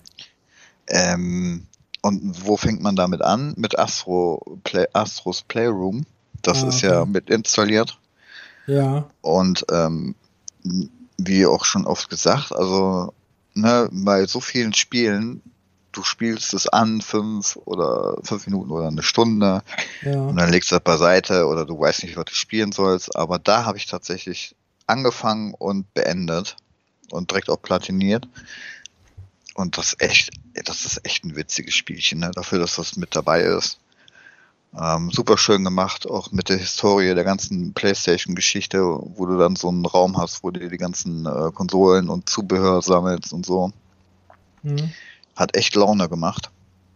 Speaker 2: Ähm, und wo fängt man damit an? Mit Astro Play, Astros Playroom. Das ah, ist ja mit installiert.
Speaker 1: Ja.
Speaker 2: Und ähm, wie auch schon oft gesagt, also ne, bei so vielen Spielen du spielst es an, fünf oder fünf Minuten oder eine Stunde ja. und dann legst du das beiseite oder du weißt nicht, was du spielen sollst. Aber da habe ich tatsächlich angefangen und beendet und direkt auch platiniert. Und das echt, das ist echt ein witziges Spielchen, ne? dafür, dass das mit dabei ist. Ähm, super schön gemacht, auch mit der Historie der ganzen PlayStation-Geschichte, wo du dann so einen Raum hast, wo du die ganzen äh, Konsolen und Zubehör sammelst und so. Mhm. Hat echt Laune gemacht.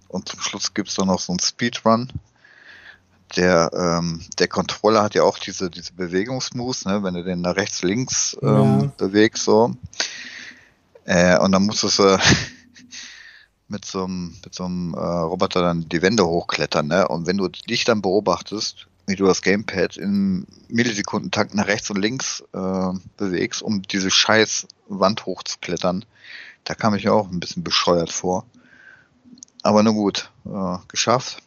Speaker 2: Und zum Schluss gibt es dann noch so einen Speedrun. Der, ähm, der Controller hat ja auch diese, diese Bewegungsmoves, ne? wenn du den nach rechts, links ähm, ja. bewegst, so. Äh, und dann musst du mit so einem, mit so einem äh, Roboter dann die Wände hochklettern, ne? Und wenn du dich dann beobachtest, wie du das Gamepad im Millisekundentakt nach rechts und links äh, bewegst, um diese scheiß Wand hochzuklettern, da kam ich auch ein bisschen bescheuert vor. Aber nur gut, äh, geschafft.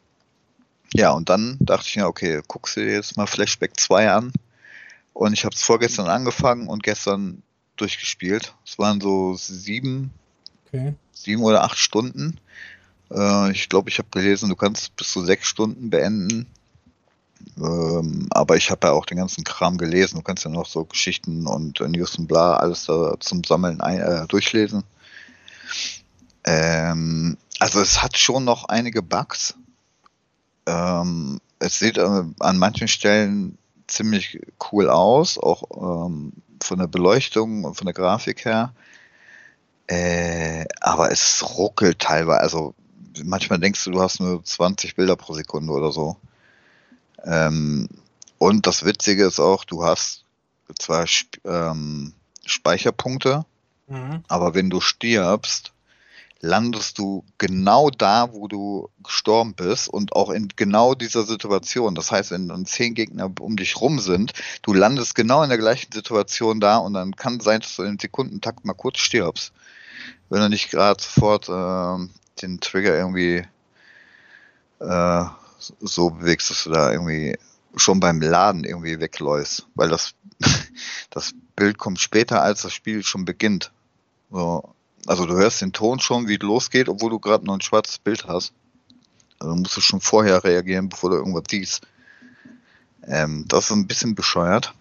Speaker 2: Ja, und dann dachte ich mir, okay, guckst du dir jetzt mal Flashback 2 an. Und ich habe es vorgestern angefangen und gestern durchgespielt. Es waren so sieben, okay. sieben oder acht Stunden. Äh, ich glaube, ich habe gelesen, du kannst bis zu sechs Stunden beenden. Ähm, aber ich habe ja auch den ganzen Kram gelesen. Du kannst ja noch so Geschichten und äh, News und bla alles da zum Sammeln ein, äh, durchlesen. Ähm, also es hat schon noch einige Bugs. Ähm, es sieht äh, an manchen Stellen ziemlich cool aus, auch ähm, von der Beleuchtung und von der Grafik her. Äh, aber es ruckelt teilweise. Also manchmal denkst du, du hast nur 20 Bilder pro Sekunde oder so. Ähm, und das Witzige ist auch, du hast zwar ähm, Speicherpunkte, Mhm. Aber wenn du stirbst, landest du genau da, wo du gestorben bist und auch in genau dieser Situation. Das heißt, wenn dann zehn Gegner um dich rum sind, du landest genau in der gleichen Situation da und dann kann sein, dass du in Sekundentakt mal kurz stirbst. Wenn du nicht gerade sofort äh, den Trigger irgendwie äh, so bewegst, dass du da irgendwie schon beim Laden irgendwie wegläufst, weil das, das Bild kommt später, als das Spiel schon beginnt. So. Also du hörst den Ton schon, wie es losgeht, obwohl du gerade noch ein schwarzes Bild hast. Also musst du schon vorher reagieren, bevor du irgendwas siehst. Ähm, das ist ein bisschen bescheuert.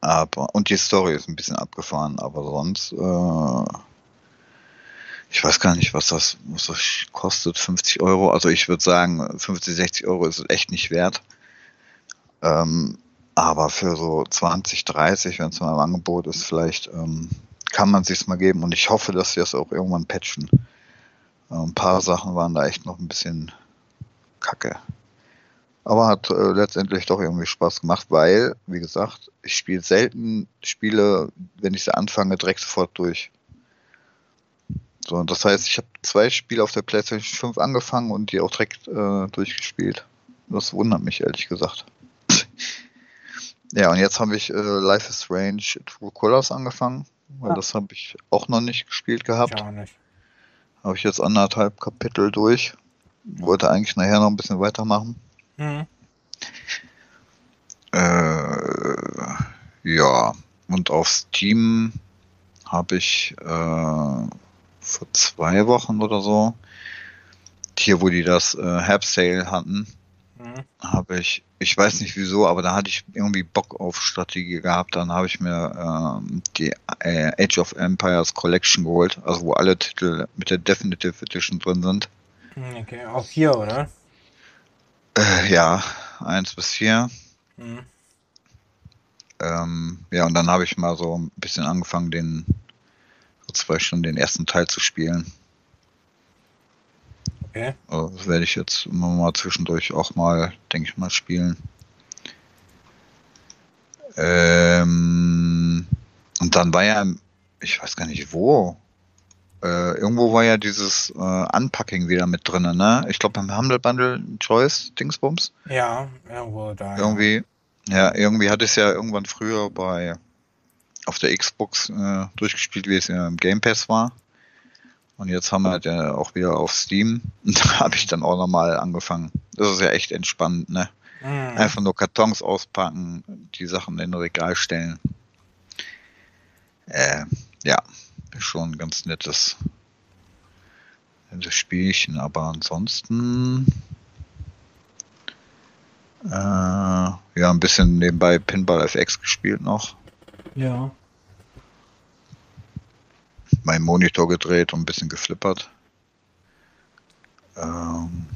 Speaker 2: Aber, und die Story ist ein bisschen abgefahren, aber sonst, äh, ich weiß gar nicht, was das, was das kostet, 50 Euro. Also ich würde sagen, 50, 60 Euro ist echt nicht wert. Ähm, aber für so 20, 30, wenn es mal im Angebot ist, vielleicht ähm, kann man sich mal geben und ich hoffe, dass sie das auch irgendwann patchen. Äh, ein paar Sachen waren da echt noch ein bisschen kacke. Aber hat äh, letztendlich doch irgendwie Spaß gemacht, weil, wie gesagt, ich spiele selten Spiele, wenn ich sie anfange, direkt sofort durch. So, das heißt, ich habe zwei Spiele auf der PlayStation 5 angefangen und die auch direkt äh, durchgespielt. Das wundert mich ehrlich gesagt. ja, und jetzt habe ich äh, Life is Strange True Colors angefangen weil ja. das habe ich auch noch nicht gespielt gehabt. Habe ich jetzt anderthalb Kapitel durch. Wollte eigentlich nachher noch ein bisschen weitermachen. Mhm. Äh, ja, und auf Steam habe ich äh, vor zwei Wochen oder so hier, wo die das äh, Herbst Sale hatten, mhm. habe ich, ich weiß nicht wieso, aber da hatte ich irgendwie Bock auf Strategie gehabt. Dann habe ich mir ähm, die äh, Age of Empires Collection geholt, also wo alle Titel mit der Definitive Edition drin sind.
Speaker 1: Hm, okay, auch vier, oder?
Speaker 2: Äh, ja, eins bis vier. Mhm. Ähm, ja, und dann habe ich mal so ein bisschen angefangen, den so zwei Stunden den ersten Teil zu spielen. Okay. Also das werde ich jetzt immer mal zwischendurch auch mal, denke ich mal, spielen. Ähm, und dann war ja, ich weiß gar nicht wo, äh, irgendwo war ja dieses äh, Unpacking wieder mit drin, ne? Ich glaube beim Humble Bundle Choice Dingsbums.
Speaker 1: Ja, irgendwo da.
Speaker 2: Irgendwie, ja, irgendwie hatte ich es ja irgendwann früher bei auf der Xbox äh, durchgespielt, wie es ja im Game Pass war. Und jetzt haben wir ja auch wieder auf Steam. Und da habe ich dann auch nochmal angefangen. Das ist ja echt entspannt, ne? Mhm. Einfach nur Kartons auspacken, die Sachen in ein Regal stellen. Äh, ja, schon ein ganz nettes, nettes Spielchen, aber ansonsten äh, ja, ein bisschen nebenbei Pinball FX gespielt noch.
Speaker 1: Ja.
Speaker 2: Mein Monitor gedreht und ein bisschen geflippert. Ähm,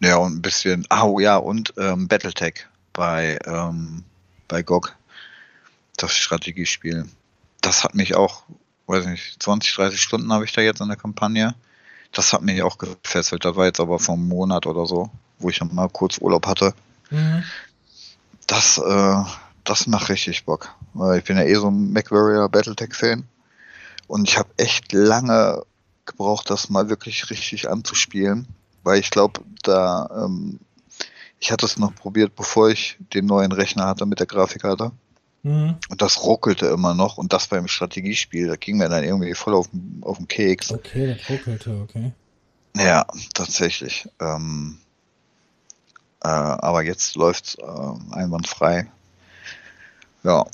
Speaker 2: ja, und ein bisschen, oh ja, und ähm, Battletech bei, ähm, bei GOG. Das Strategiespiel das hat mich auch, weiß nicht, 20, 30 Stunden habe ich da jetzt in der Kampagne. Das hat mich auch gefesselt. Das war jetzt aber vor einem Monat oder so, wo ich mal kurz Urlaub hatte. Mhm. Das, äh, das macht richtig Bock. Weil ich bin ja eh so ein MacWarrior Battletech-Fan. Und ich habe echt lange gebraucht, das mal wirklich richtig anzuspielen. Weil ich glaube, da, ähm, ich hatte es noch probiert, bevor ich den neuen Rechner hatte mit der Grafikkarte. Mhm. Und das ruckelte immer noch und das beim Strategiespiel, da ging mir dann irgendwie voll auf, auf den Keks.
Speaker 1: Okay, das ruckelte, okay.
Speaker 2: Ja, tatsächlich. Ähm, äh, aber jetzt läuft äh, einwandfrei. Ja.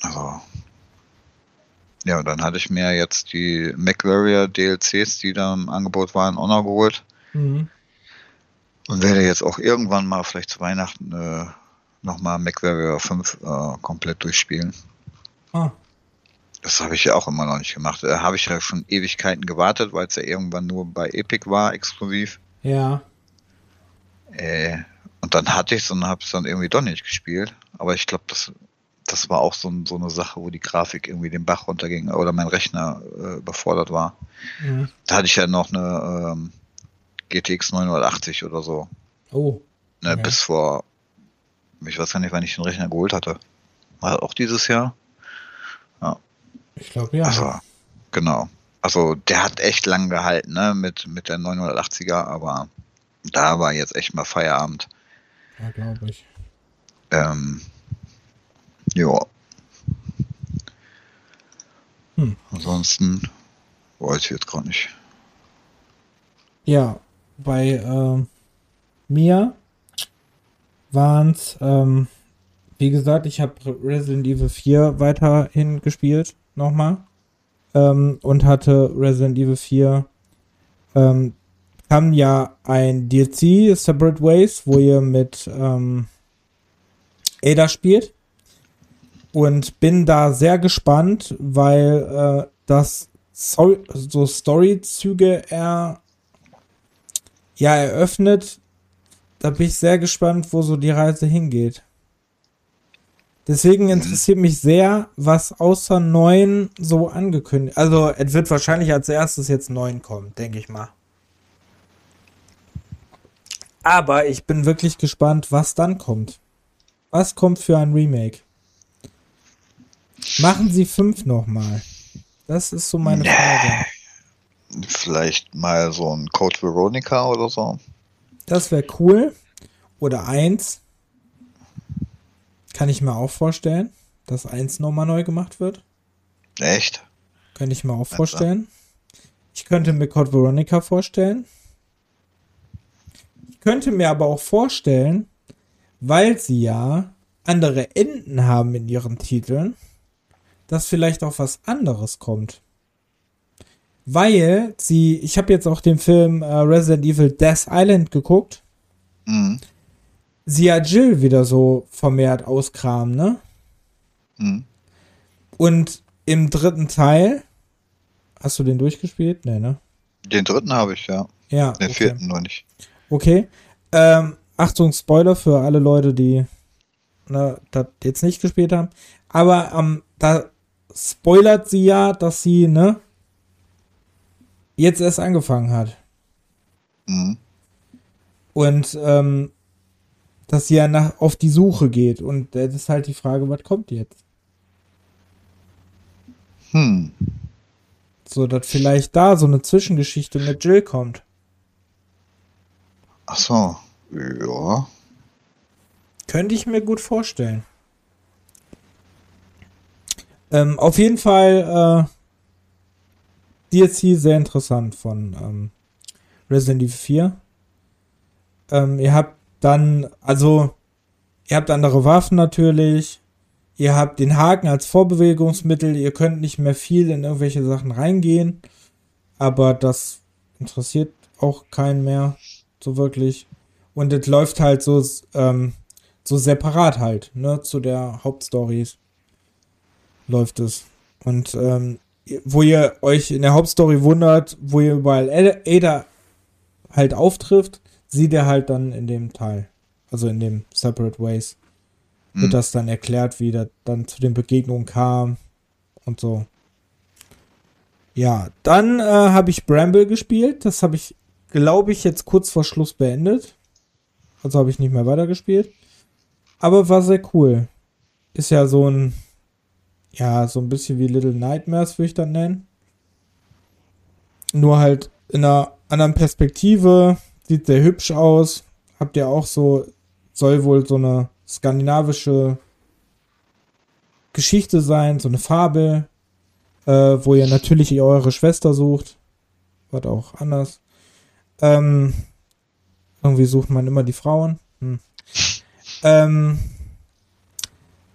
Speaker 2: Also. Ja, dann hatte ich mir jetzt die MacWarrior DLCs, die da im Angebot waren, auch noch geholt. Mhm. Und werde jetzt auch irgendwann mal vielleicht zu Weihnachten äh, nochmal MacWarrior 5 äh, komplett durchspielen. Ah. Das habe ich ja auch immer noch nicht gemacht. Da habe ich ja schon Ewigkeiten gewartet, weil es ja irgendwann nur bei Epic war, exklusiv.
Speaker 1: Ja.
Speaker 2: Äh, und dann hatte ich es und habe es dann irgendwie doch nicht gespielt. Aber ich glaube, das, das war auch so, so, eine Sache, wo die Grafik irgendwie den Bach runterging oder mein Rechner äh, überfordert war. Mhm. Da hatte ich ja noch eine ähm, GTX 980 oder so.
Speaker 1: Oh.
Speaker 2: Ne, ja. Bis vor ich weiß gar nicht, wann ich den Rechner geholt hatte. War auch dieses Jahr?
Speaker 1: Ja. Ich glaube ja.
Speaker 2: Also, genau. Also der hat echt lang gehalten, ne, mit, mit der 980er, aber da war jetzt echt mal Feierabend.
Speaker 1: Ja, glaube ich.
Speaker 2: Ähm, ja. Hm. Ansonsten weiß ich jetzt gar nicht.
Speaker 1: Ja, bei äh, mir waren es, ähm, wie gesagt, ich habe Resident Evil 4 weiterhin gespielt, nochmal. Ähm, und hatte Resident Evil 4, ähm, kam ja ein DLC, Separate Ways, wo ihr mit ähm, Ada spielt. Und bin da sehr gespannt, weil äh, das so, so Storyzüge er ja eröffnet, da bin ich sehr gespannt, wo so die Reise hingeht. Deswegen interessiert mich sehr, was außer neun so angekündigt. Also, es wird wahrscheinlich als erstes jetzt neun kommen, denke ich mal. Aber ich bin wirklich gespannt, was dann kommt. Was kommt für ein Remake? Machen Sie fünf nochmal. Das ist so meine Frage.
Speaker 2: Vielleicht mal so ein Code Veronica oder so.
Speaker 1: Das wäre cool. Oder eins. Kann ich mir auch vorstellen, dass eins nochmal neu gemacht wird.
Speaker 2: Echt?
Speaker 1: Könnte ich mir auch vorstellen. Ich könnte mir Code Veronica vorstellen. Ich könnte mir aber auch vorstellen, weil sie ja andere Enden haben in ihren Titeln, dass vielleicht auch was anderes kommt. Weil sie, ich habe jetzt auch den Film äh, Resident Evil Death Island geguckt.
Speaker 2: Mhm.
Speaker 1: Sie ja Jill wieder so vermehrt auskramen, ne?
Speaker 2: Mhm.
Speaker 1: Und im dritten Teil, hast du den durchgespielt? Nee, ne?
Speaker 2: Den dritten habe ich, ja.
Speaker 1: Ja.
Speaker 2: Den
Speaker 1: okay.
Speaker 2: vierten noch nicht.
Speaker 1: Okay. Ähm, Achtung, Spoiler für alle Leute, die ne, das jetzt nicht gespielt haben. Aber ähm, da spoilert sie ja, dass sie, ne, jetzt erst angefangen hat.
Speaker 2: Mhm.
Speaker 1: Und ähm, dass sie ja nach, auf die Suche geht. Und das ist halt die Frage, was kommt jetzt?
Speaker 2: Hm.
Speaker 1: So, dass vielleicht da so eine Zwischengeschichte mit Jill kommt.
Speaker 2: Ach so. Ja.
Speaker 1: Könnte ich mir gut vorstellen. Ähm, auf jeden Fall äh, DLC sehr interessant von ähm, Resident Evil 4. Ähm, ihr habt dann, also, ihr habt andere Waffen natürlich. Ihr habt den Haken als Vorbewegungsmittel. Ihr könnt nicht mehr viel in irgendwelche Sachen reingehen. Aber das interessiert auch keinen mehr so wirklich. Und es läuft halt so, ähm, so separat halt, ne, zu der Hauptstory läuft es. Und ähm, wo ihr euch in der Hauptstory wundert, wo ihr überall Ada halt auftrifft, sieht er halt dann in dem Teil. Also in dem Separate Ways. Wird
Speaker 2: Mhm.
Speaker 1: das dann erklärt, wie das dann zu den Begegnungen kam und so. Ja, dann äh, habe ich Bramble gespielt. Das habe ich, glaube ich, jetzt kurz vor Schluss beendet. Also habe ich nicht mehr weitergespielt. Aber war sehr cool. Ist ja so ein, ja, so ein bisschen wie Little Nightmares, würde ich das nennen. Nur halt in einer anderen Perspektive. Sieht sehr hübsch aus. Habt ihr auch so, soll wohl so eine skandinavische Geschichte sein, so eine Fabel, äh, wo ihr natürlich eure Schwester sucht. Was auch anders. Ähm, irgendwie sucht man immer die Frauen. Hm. Ähm,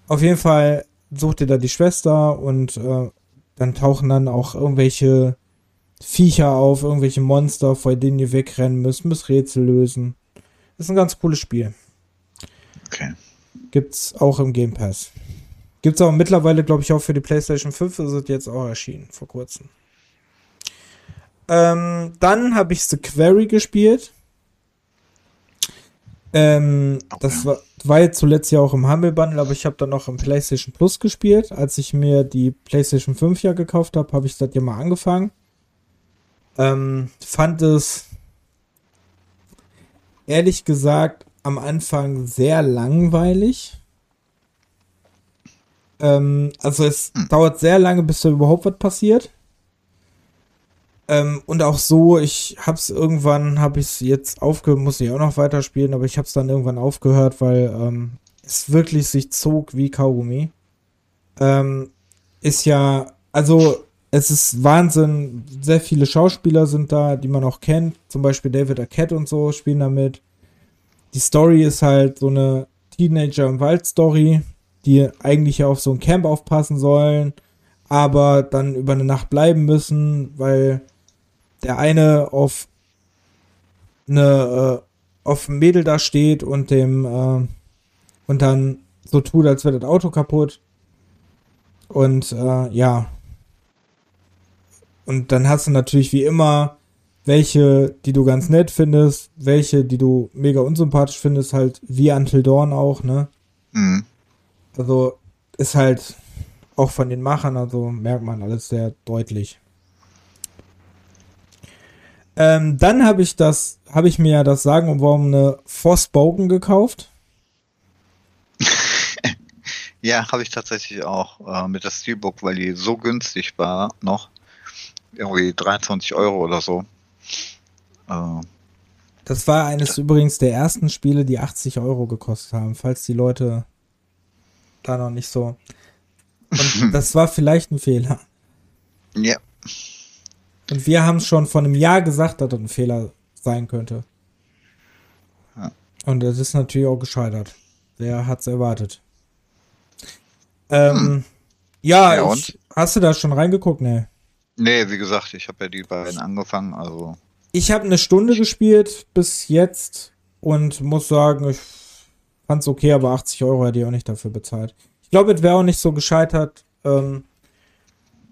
Speaker 1: auf jeden Fall sucht ihr da die Schwester und äh, dann tauchen dann auch irgendwelche Viecher auf, irgendwelche Monster, vor denen ihr wegrennen müsst, müsst Rätsel lösen. ist ein ganz cooles Spiel.
Speaker 2: Okay.
Speaker 1: Gibt's auch im Game Pass. Gibt's auch mittlerweile, glaube ich, auch für die PlayStation 5, ist es jetzt auch erschienen, vor kurzem. Ähm, dann habe ich The Quarry gespielt. Ähm, das war, war jetzt zuletzt ja auch im Humble Bundle, aber ich habe dann noch im PlayStation Plus gespielt. Als ich mir die PlayStation 5 ja gekauft habe, habe ich das ja mal angefangen. Ähm, fand es ehrlich gesagt am Anfang sehr langweilig. Ähm, also es
Speaker 2: Hm.
Speaker 1: dauert sehr lange, bis da überhaupt was passiert. Ähm, und auch so, ich hab's irgendwann, habe ich es jetzt aufgehört, muss ich auch noch weiterspielen, aber ich hab's dann irgendwann aufgehört, weil ähm, es wirklich sich zog wie Kaugummi. Ähm, ist ja, also es ist Wahnsinn, sehr viele Schauspieler sind da, die man auch kennt, zum Beispiel David Arquette und so spielen damit. Die Story ist halt so eine Teenager- im Wald-Story, die eigentlich auf so ein Camp aufpassen sollen, aber dann über eine Nacht bleiben müssen, weil der eine auf eine äh, auf ein Mädel da steht und dem äh, und dann so tut, als wäre das Auto kaputt. Und äh, ja. Und dann hast du natürlich wie immer welche, die du ganz nett findest, welche, die du mega unsympathisch findest, halt wie Until Dawn auch, ne?
Speaker 2: Mhm.
Speaker 1: Also ist halt auch von den Machern, also merkt man alles sehr deutlich. Ähm, dann habe ich das, habe ich mir ja das Sagen und Warum eine Forspoken gekauft.
Speaker 2: Ja, habe ich tatsächlich auch äh, mit der Steelbook, weil die so günstig war noch. Irgendwie 23 Euro oder so. Äh,
Speaker 1: Das war eines übrigens der ersten Spiele, die 80 Euro gekostet haben, falls die Leute da noch nicht so. Und das war vielleicht ein Fehler.
Speaker 2: ja,
Speaker 1: Und wir haben schon vor einem Jahr gesagt, dass das ein Fehler sein könnte.
Speaker 2: Ja.
Speaker 1: Und es ist natürlich auch gescheitert. Wer hat's erwartet? Ähm, ja,
Speaker 2: Ja,
Speaker 1: ich, hast du da schon reingeguckt? Nee.
Speaker 2: Nee, wie gesagt, ich habe ja die beiden angefangen, also.
Speaker 1: Ich habe eine Stunde gespielt bis jetzt und muss sagen, ich fand's okay, aber 80 Euro hätte ich auch nicht dafür bezahlt. Ich glaube, es wäre auch nicht so gescheitert, ähm,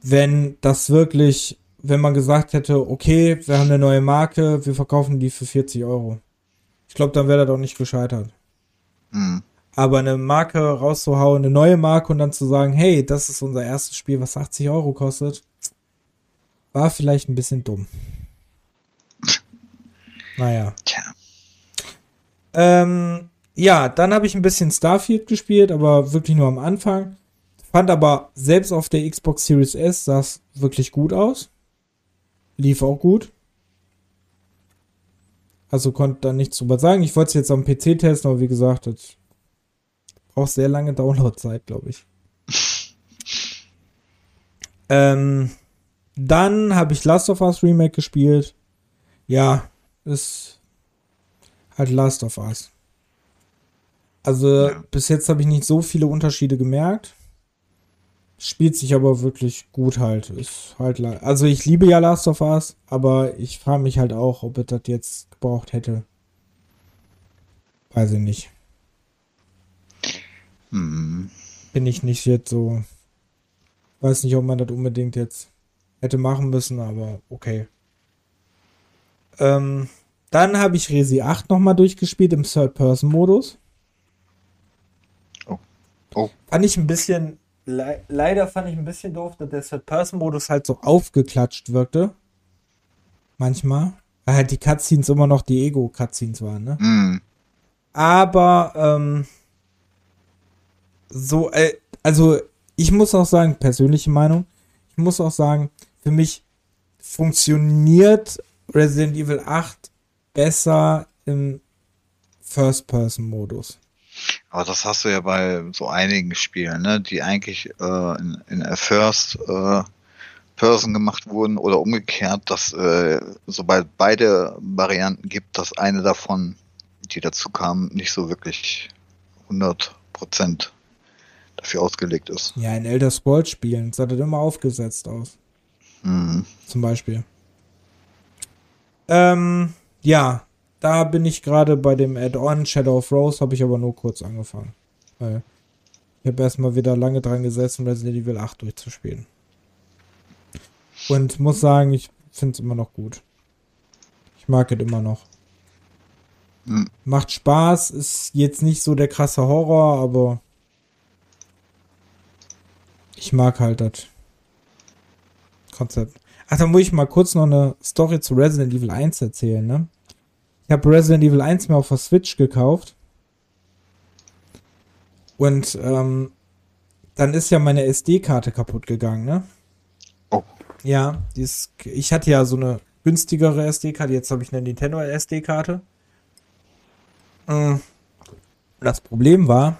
Speaker 1: wenn das wirklich, wenn man gesagt hätte, okay, wir haben eine neue Marke, wir verkaufen die für 40 Euro. Ich glaube, dann wäre das auch nicht gescheitert.
Speaker 2: Hm.
Speaker 1: Aber eine Marke rauszuhauen, eine neue Marke und dann zu sagen, hey, das ist unser erstes Spiel, was 80 Euro kostet, war vielleicht ein bisschen dumm. Naja.
Speaker 2: Tja.
Speaker 1: Ähm, ja, dann habe ich ein bisschen Starfield gespielt, aber wirklich nur am Anfang. Fand aber selbst auf der Xbox Series S sah es wirklich gut aus. Lief auch gut. Also konnte da nichts drüber sagen. Ich wollte es jetzt am PC testen, aber wie gesagt, das braucht sehr lange Downloadzeit, glaube ich. ähm, dann habe ich Last of Us Remake gespielt. Ja, ist halt Last of Us. Also
Speaker 2: Ja.
Speaker 1: bis jetzt habe ich nicht so viele Unterschiede gemerkt. Spielt sich aber wirklich gut halt. Ist halt also ich liebe ja Last of Us, aber ich frage mich halt auch, ob es das jetzt gebraucht hätte. Weiß ich nicht.
Speaker 2: Hm.
Speaker 1: Bin ich nicht jetzt so. Weiß nicht, ob man das unbedingt jetzt hätte machen müssen, aber okay. Ähm, dann habe ich Resi 8 nochmal durchgespielt im Third-Person-Modus.
Speaker 2: Oh. Oh.
Speaker 1: Fand ich ein bisschen, le leider fand ich ein bisschen doof, dass der Third-Person-Modus halt so aufgeklatscht wirkte. Manchmal. Weil halt die Cutscenes immer noch die Ego-Cutscenes waren, ne?
Speaker 2: Hm.
Speaker 1: Aber ähm, so, äh, also ich muss auch sagen, persönliche Meinung, ich muss auch sagen, für mich funktioniert Resident Evil 8 besser im First-Person-Modus.
Speaker 2: Aber das hast du ja bei so einigen Spielen, ne, die eigentlich äh, in, in a First äh, Person gemacht wurden oder umgekehrt, dass äh, sobald beide Varianten gibt, dass eine davon, die dazu kam, nicht so wirklich 100 Prozent dafür ausgelegt ist.
Speaker 1: Ja, in Elder Scrolls Spielen sah das immer aufgesetzt aus,
Speaker 2: Hm.
Speaker 1: zum Beispiel. Ähm, ja, da bin ich gerade bei dem Add-on Shadow of Rose, habe ich aber nur kurz angefangen. Weil ich habe erstmal wieder lange dran gesessen, Resident Evil 8 durchzuspielen. Und muss sagen, ich finde es immer noch gut. Ich mag es immer noch.
Speaker 2: Hm.
Speaker 1: Macht Spaß, ist jetzt nicht so der krasse Horror, aber ich mag halt das Konzept. Ach, dann muss ich mal kurz noch eine Story zu Resident Evil 1 erzählen, ne? Ich habe Resident Evil 1 mir auf der Switch gekauft. Und ähm, dann ist ja meine SD-Karte kaputt gegangen, ne?
Speaker 2: Oh.
Speaker 1: Ja, die ist, ich hatte ja so eine günstigere SD-Karte, jetzt habe ich eine Nintendo SD-Karte. Mm. Das Problem war,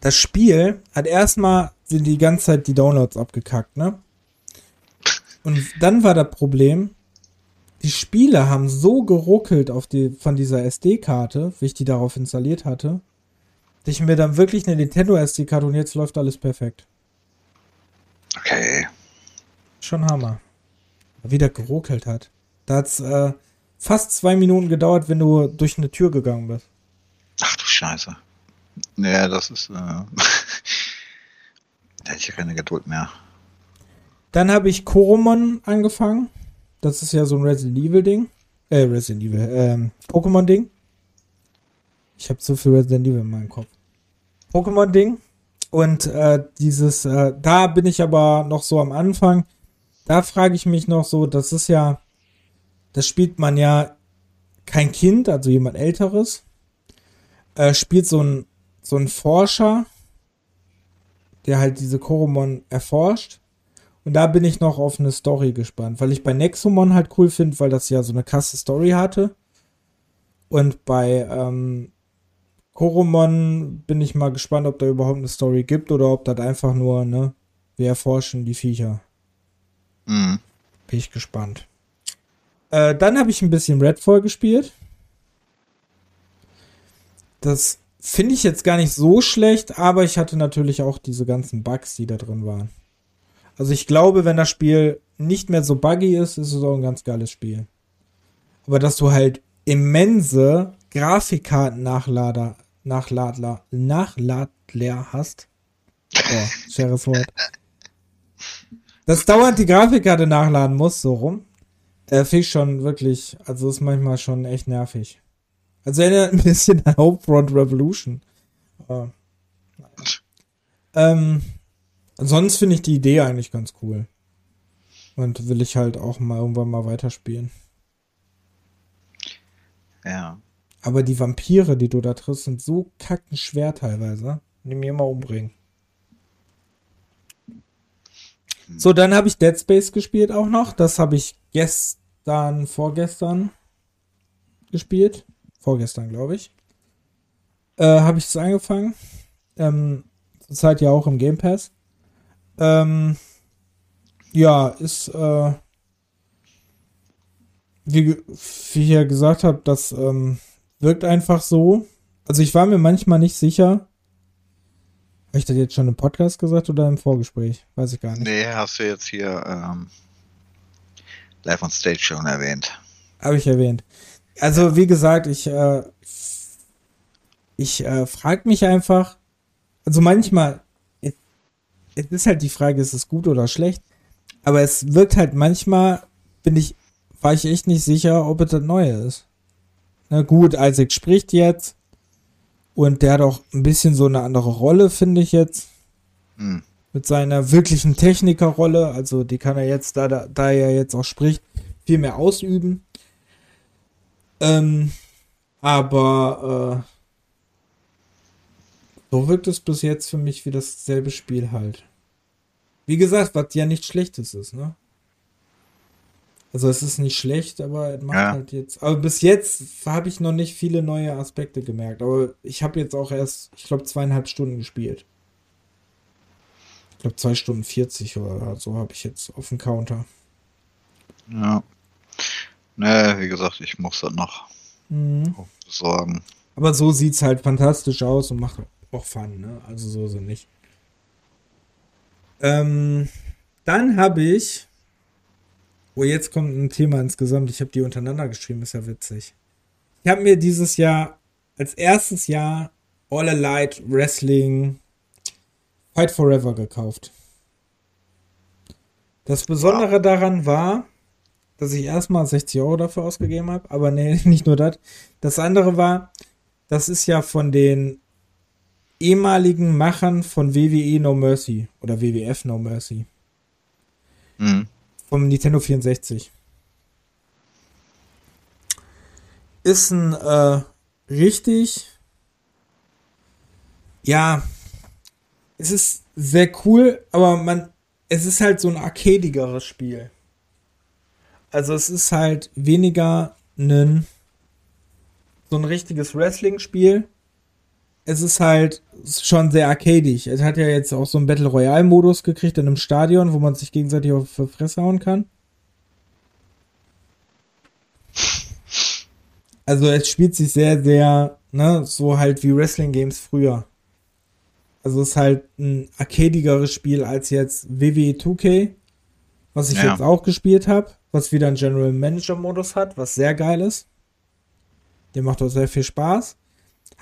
Speaker 1: das Spiel hat erstmal sind die ganze Zeit die Downloads abgekackt, ne? Und dann war das Problem, die Spiele haben so geruckelt auf die, von dieser SD-Karte, wie ich die darauf installiert hatte, dass ich mir dann wirklich eine Nintendo SD-Karte und jetzt läuft alles perfekt.
Speaker 2: Okay.
Speaker 1: Schon Hammer. Wie der geruckelt hat. Da hat's äh, fast zwei Minuten gedauert, wenn du durch eine Tür gegangen bist.
Speaker 2: Ach du Scheiße. Ja, das ist. Äh, da hätte ich ja keine Geduld mehr.
Speaker 1: Dann habe ich Koromon angefangen. Das ist ja so ein Resident Evil Ding. Äh, Resident Evil, ähm, Pokémon Ding. Ich habe so viel Resident Evil in meinem Kopf. Pokémon Ding. Und äh, dieses, äh, da bin ich aber noch so am Anfang. Da frage ich mich noch so, das ist ja, das spielt man ja kein Kind, also jemand älteres. Äh, spielt so ein, so ein Forscher, der halt diese Koromon erforscht. Und da bin ich noch auf eine Story gespannt, weil ich bei Nexomon halt cool finde, weil das ja so eine krasse Story hatte. Und bei ähm, Koromon bin ich mal gespannt, ob da überhaupt eine Story gibt oder ob das einfach nur, ne, wir erforschen die Viecher.
Speaker 2: Hm.
Speaker 1: Bin ich gespannt. Äh, dann habe ich ein bisschen Redfall gespielt. Das finde ich jetzt gar nicht so schlecht, aber ich hatte natürlich auch diese ganzen Bugs, die da drin waren. Also ich glaube, wenn das Spiel nicht mehr so buggy ist, ist es auch ein ganz geiles Spiel. Aber dass du halt immense Grafikkarten-Nachlader, Nachladler, Nachladler hast. Boah, schweres Wort. Dass dauernd die Grafikkarte nachladen muss, so rum. Äh, finde ich schon wirklich, also ist manchmal schon echt nervig. Also erinnert ein bisschen an Homefront Revolution. Äh, ähm, sonst finde ich die Idee eigentlich ganz cool. Und will ich halt auch mal irgendwann mal weiterspielen.
Speaker 2: Ja.
Speaker 1: Aber die Vampire, die du da triffst, sind so kacken schwer teilweise. Die mir immer umbringen. So, dann habe ich Dead Space gespielt auch noch. Das habe ich gestern, vorgestern gespielt. Vorgestern, glaube ich. Äh, habe ich es angefangen. Ähm, zurzeit ja auch im Game Pass. Ähm, ja, ist, äh, wie, wie ich ja gesagt habe, das ähm, wirkt einfach so. Also ich war mir manchmal nicht sicher. Habe ich das jetzt schon im Podcast gesagt oder im Vorgespräch? Weiß ich gar nicht.
Speaker 2: Nee, hast du jetzt hier ähm, live on stage schon erwähnt.
Speaker 1: Habe ich erwähnt. Also wie gesagt, ich, äh, ich äh, frage mich einfach, also manchmal, es ist halt die Frage, ist es gut oder schlecht, aber es wirkt halt manchmal, bin ich, war ich echt nicht sicher, ob es das Neue ist. Na gut, Isaac spricht jetzt und der hat auch ein bisschen so eine andere Rolle, finde ich jetzt.
Speaker 2: Hm.
Speaker 1: Mit seiner wirklichen Technikerrolle, also die kann er jetzt, da, da, da er jetzt auch spricht, viel mehr ausüben. Ähm, aber äh, so wirkt es bis jetzt für mich wie dasselbe Spiel halt. Wie gesagt, was ja nicht Schlechtes ist, ne? Also es ist nicht schlecht, aber es macht
Speaker 2: Ja.
Speaker 1: halt jetzt. Aber bis jetzt habe ich noch nicht viele neue Aspekte gemerkt. Aber ich habe jetzt auch erst, ich glaube, zweieinhalb Stunden gespielt. Ich glaube, zwei Stunden 40 oder so habe ich jetzt auf dem Counter.
Speaker 2: Ja. Nee, wie gesagt, ich muss das noch
Speaker 1: Mhm.
Speaker 2: besorgen.
Speaker 1: Aber so sieht's halt fantastisch aus und macht auch Fun, ne? Also so so nicht. Ähm, dann habe ich. Oh, jetzt kommt ein Thema insgesamt. Ich habe die untereinander geschrieben, ist ja witzig. Ich habe mir dieses Jahr als erstes Jahr All Elite Wrestling Fight Forever gekauft. Das Besondere daran war, dass ich erstmal 60 Euro dafür ausgegeben habe, aber nee, nicht nur das. Das andere war, das ist ja von den ehemaligen Machern von WWE No Mercy oder WWF No Mercy
Speaker 2: Hm.
Speaker 1: vom Nintendo 64. Ist ein äh, richtig, ja, es ist sehr cool, aber man, es ist halt so ein arcadigeres Spiel. Also es ist halt weniger ein so ein richtiges Wrestling-Spiel. Es ist halt schon sehr arcadisch. Es hat ja jetzt auch so einen Battle Royale-Modus gekriegt in einem Stadion, wo man sich gegenseitig auf die Fresse hauen kann. Also es spielt sich sehr, sehr, ne, so halt wie Wrestling-Games früher. Also es ist halt ein arcadigeres Spiel als jetzt WWE 2K, was ich
Speaker 2: Ja.
Speaker 1: jetzt auch gespielt habe, was wieder einen General Manager Modus hat, was sehr geil ist. Der macht auch sehr viel Spaß.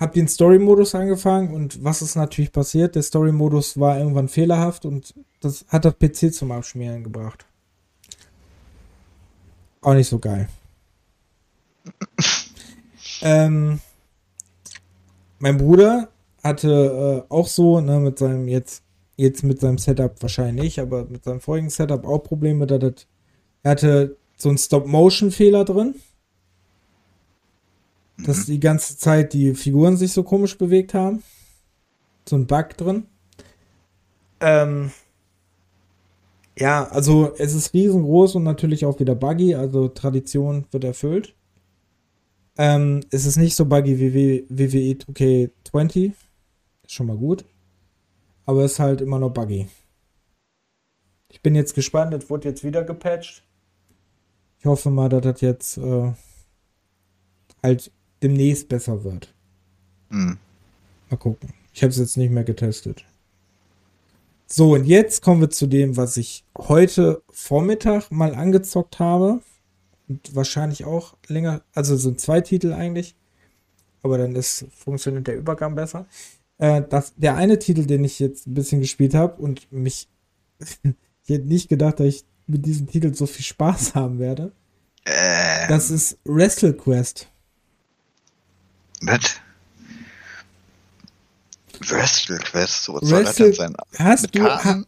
Speaker 1: Hab den Story Modus angefangen und was ist natürlich passiert? Der Story Modus war irgendwann fehlerhaft und das hat das PC zum Abschmieren gebracht. Auch nicht so geil. ähm, mein Bruder hatte äh, auch so, ne, mit seinem jetzt, jetzt mit seinem Setup wahrscheinlich aber mit seinem vorigen Setup auch Probleme, da das, er hatte so einen Stop-Motion-Fehler drin, dass die ganze Zeit die Figuren sich so komisch bewegt haben. So ein Bug drin. Ähm, ja, also es ist riesengroß und natürlich auch wieder buggy, also Tradition wird erfüllt. Ähm, es ist nicht so buggy wie WWE 2K20. Ist schon mal gut. Aber es ist halt immer noch buggy. Ich bin jetzt gespannt, es wurde jetzt wieder gepatcht. Ich hoffe mal, dass das jetzt äh, halt demnächst besser wird.
Speaker 2: Hm.
Speaker 1: Mal gucken. Ich habe es jetzt nicht mehr getestet. So, und jetzt kommen wir zu dem, was ich heute Vormittag mal angezockt habe. Und wahrscheinlich auch länger, also sind zwei Titel eigentlich. Aber dann ist, funktioniert der Übergang besser. Äh, das, der eine Titel, den ich jetzt ein bisschen gespielt habe und mich, ich hätte nicht gedacht, dass ich mit diesem Titel so viel Spaß haben werde.
Speaker 2: Ähm,
Speaker 1: Das ist WrestleQuest.
Speaker 2: Mit WrestleQuest, so was soll das
Speaker 1: Wrestle-
Speaker 2: denn sein?
Speaker 1: Hast du, ha,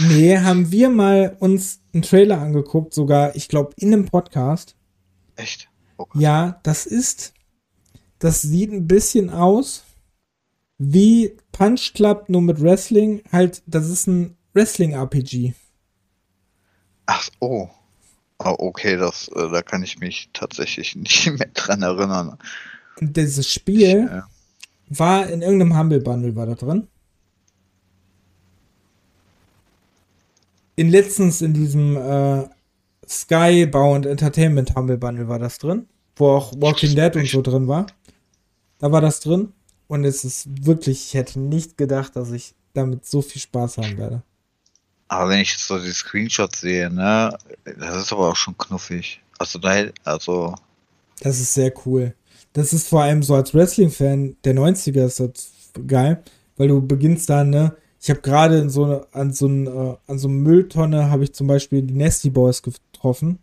Speaker 1: nee, haben wir mal uns einen Trailer angeguckt, sogar, ich glaube, in einem Podcast.
Speaker 2: Echt? Oh,
Speaker 1: Ja, das ist, das sieht ein bisschen aus wie Punch Club, nur mit Wrestling. Halt, das ist ein Wrestling-RPG.
Speaker 2: Ach, oh. Oh, okay, das, äh, da kann ich mich tatsächlich nicht mehr dran erinnern.
Speaker 1: Und dieses Spiel
Speaker 2: Ja.
Speaker 1: war in irgendeinem Humble Bundle, war da drin. In letztens in diesem äh, Skybound Entertainment Humble Bundle war das drin, wo auch Walking Dead und so drin war. Da war das drin und es ist wirklich, ich hätte nicht gedacht, dass ich damit so viel Spaß haben werde.
Speaker 2: Aber wenn ich jetzt so die Screenshots sehe, ne, das ist aber auch schon knuffig. Also da, also,
Speaker 1: Das ist sehr cool. Das ist vor allem so als Wrestling-Fan der 90er ist das geil, weil du beginnst dann, ne? Ich habe gerade in so eine, an so ein, äh, an so einer Mülltonne habe ich zum Beispiel die Nasty Boys getroffen.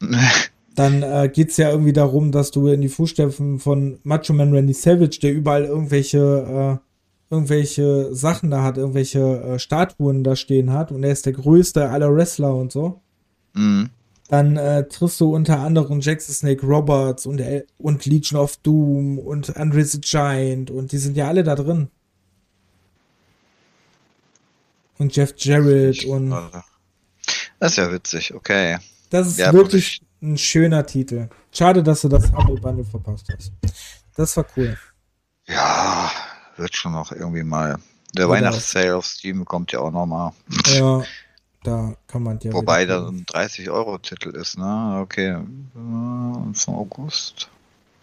Speaker 1: Dann äh, geht's ja irgendwie darum, dass du in die Fußstapfen von Macho Man Randy Savage, der überall irgendwelche äh, irgendwelche Sachen da hat, irgendwelche äh, Statuen da stehen hat und er ist der größte aller Wrestler und so.
Speaker 2: mhm.
Speaker 1: Dann äh, triffst du unter anderem Jack the Snake Roberts und, El- und Legion of Doom und Andre the Giant und die sind ja alle da drin. Und Jeff Jarrett und
Speaker 2: Das ist ja witzig, okay.
Speaker 1: das ist
Speaker 2: Ja,
Speaker 1: wirklich ein schöner Titel. Schade, dass du das Humble Bundle verpasst hast. Das war cool.
Speaker 2: Ja, wird schon noch irgendwie mal. Der Weihnachtssale auf Steam kommt ja auch noch mal.
Speaker 1: Ja, da kann man ja.
Speaker 2: Wobei da
Speaker 1: gucken.
Speaker 2: ein 30-Euro-Titel ist, ne? Okay. Von August.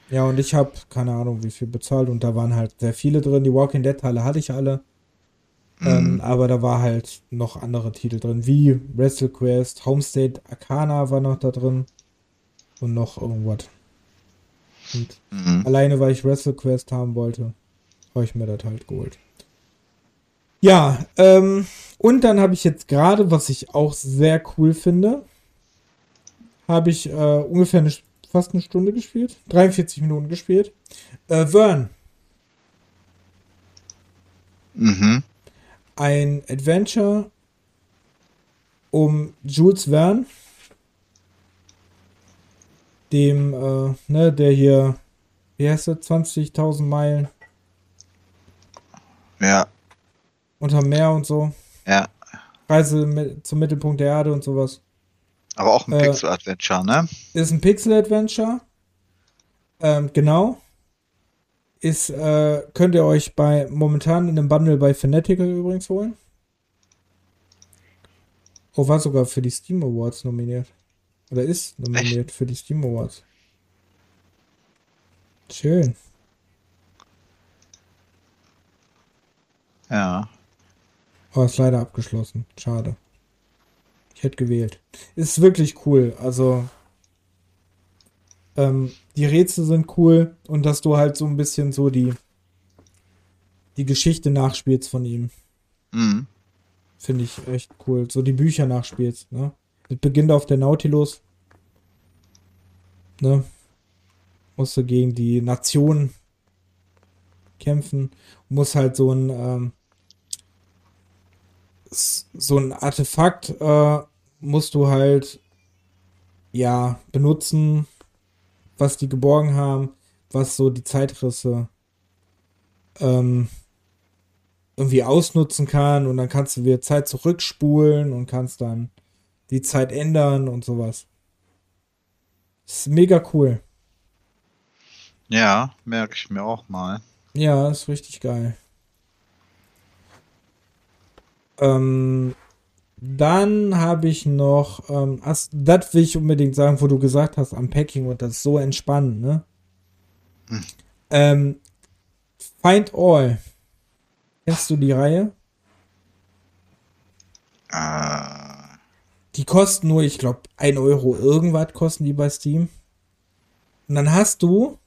Speaker 1: Ja, und ich habe keine Ahnung, wie viel bezahlt und da waren halt sehr viele drin. Die Walking Dead Teile hatte ich alle. Ähm,
Speaker 2: Mhm.
Speaker 1: aber da war halt noch andere Titel drin, wie WrestleQuest, Homestead Arcana war noch da drin und noch irgendwas. Und
Speaker 2: Mhm.
Speaker 1: alleine, weil ich WrestleQuest haben wollte, habe ich mir das halt geholt. Ja, ähm, und dann habe ich jetzt gerade, was ich auch sehr cool finde, habe ich äh, ungefähr eine, fast eine Stunde gespielt, 43 Minuten gespielt. Äh, Vern,
Speaker 2: Mhm.
Speaker 1: ein Adventure um Jules Verne, dem, äh, ne, der hier, wie heißt er, 20.000 Meilen
Speaker 2: Ja,
Speaker 1: unter Meer und so,
Speaker 2: ja.
Speaker 1: Reise mit, zum Mittelpunkt der Erde und sowas.
Speaker 2: Aber auch ein
Speaker 1: Äh,
Speaker 2: Pixel-Adventure, ne?
Speaker 1: Ist ein Pixel-Adventure, ähm, genau. Ist, äh, könnt ihr euch bei, momentan in einem Bundle bei Fanatical übrigens holen. Oh, war sogar für die Steam Awards nominiert. Oder ist nominiert für die Steam Awards. Schön.
Speaker 2: Ja.
Speaker 1: Aber ist leider abgeschlossen. Schade. Ich hätte gewählt. Ist wirklich cool. Also, ähm, die Rätsel sind cool und dass du halt so ein bisschen so die, die Geschichte nachspielst von ihm.
Speaker 2: Mhm.
Speaker 1: Finde ich echt cool. So die Bücher nachspielst, ne? Es beginnt auf der Nautilus. Ne? Musst du gegen die Nation kämpfen. Muss halt so ein, ähm, so ein Artefakt, äh, musst du halt, ja, benutzen, was die geborgen haben, was so die Zeitrisse, ähm, irgendwie ausnutzen kann und dann kannst du wieder Zeit zurückspulen und kannst dann die Zeit ändern und sowas. Ist mega cool.
Speaker 2: Ja, merke ich mir auch mal.
Speaker 1: Ja, ist richtig geil. Ähm, dann habe ich noch, ähm, das will ich unbedingt sagen, wo du gesagt hast, Unpacking und das ist so entspannend, ne?
Speaker 2: Hm.
Speaker 1: Ähm, Find All. Kennst du die Reihe?
Speaker 2: Äh,
Speaker 1: Die kosten nur, ich glaube, 1 Euro irgendwas kosten die bei Steam. Und dann hast du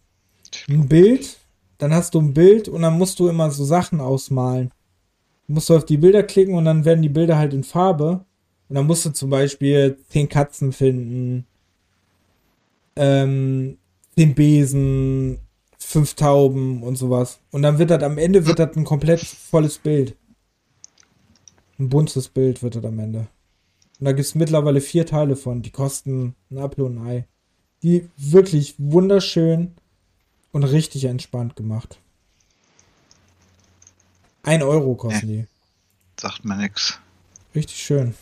Speaker 1: ein Bild, dann hast du ein Bild und dann musst du immer so Sachen ausmalen. Du musst auf die Bilder klicken und dann werden die Bilder halt in Farbe. Und dann musst du zum Beispiel 10 Katzen finden, ähm, den Besen, fünf Tauben und sowas. Und dann wird das am Ende wird das ein komplett volles Bild. Ein buntes Bild wird das am Ende. Und da gibt es mittlerweile vier Teile von. Die kosten ein Apfel und ein Ei. Die wirklich wunderschön und richtig entspannt gemacht. Ein Euro kosten die.
Speaker 2: sagt mir nix.
Speaker 1: Richtig schön.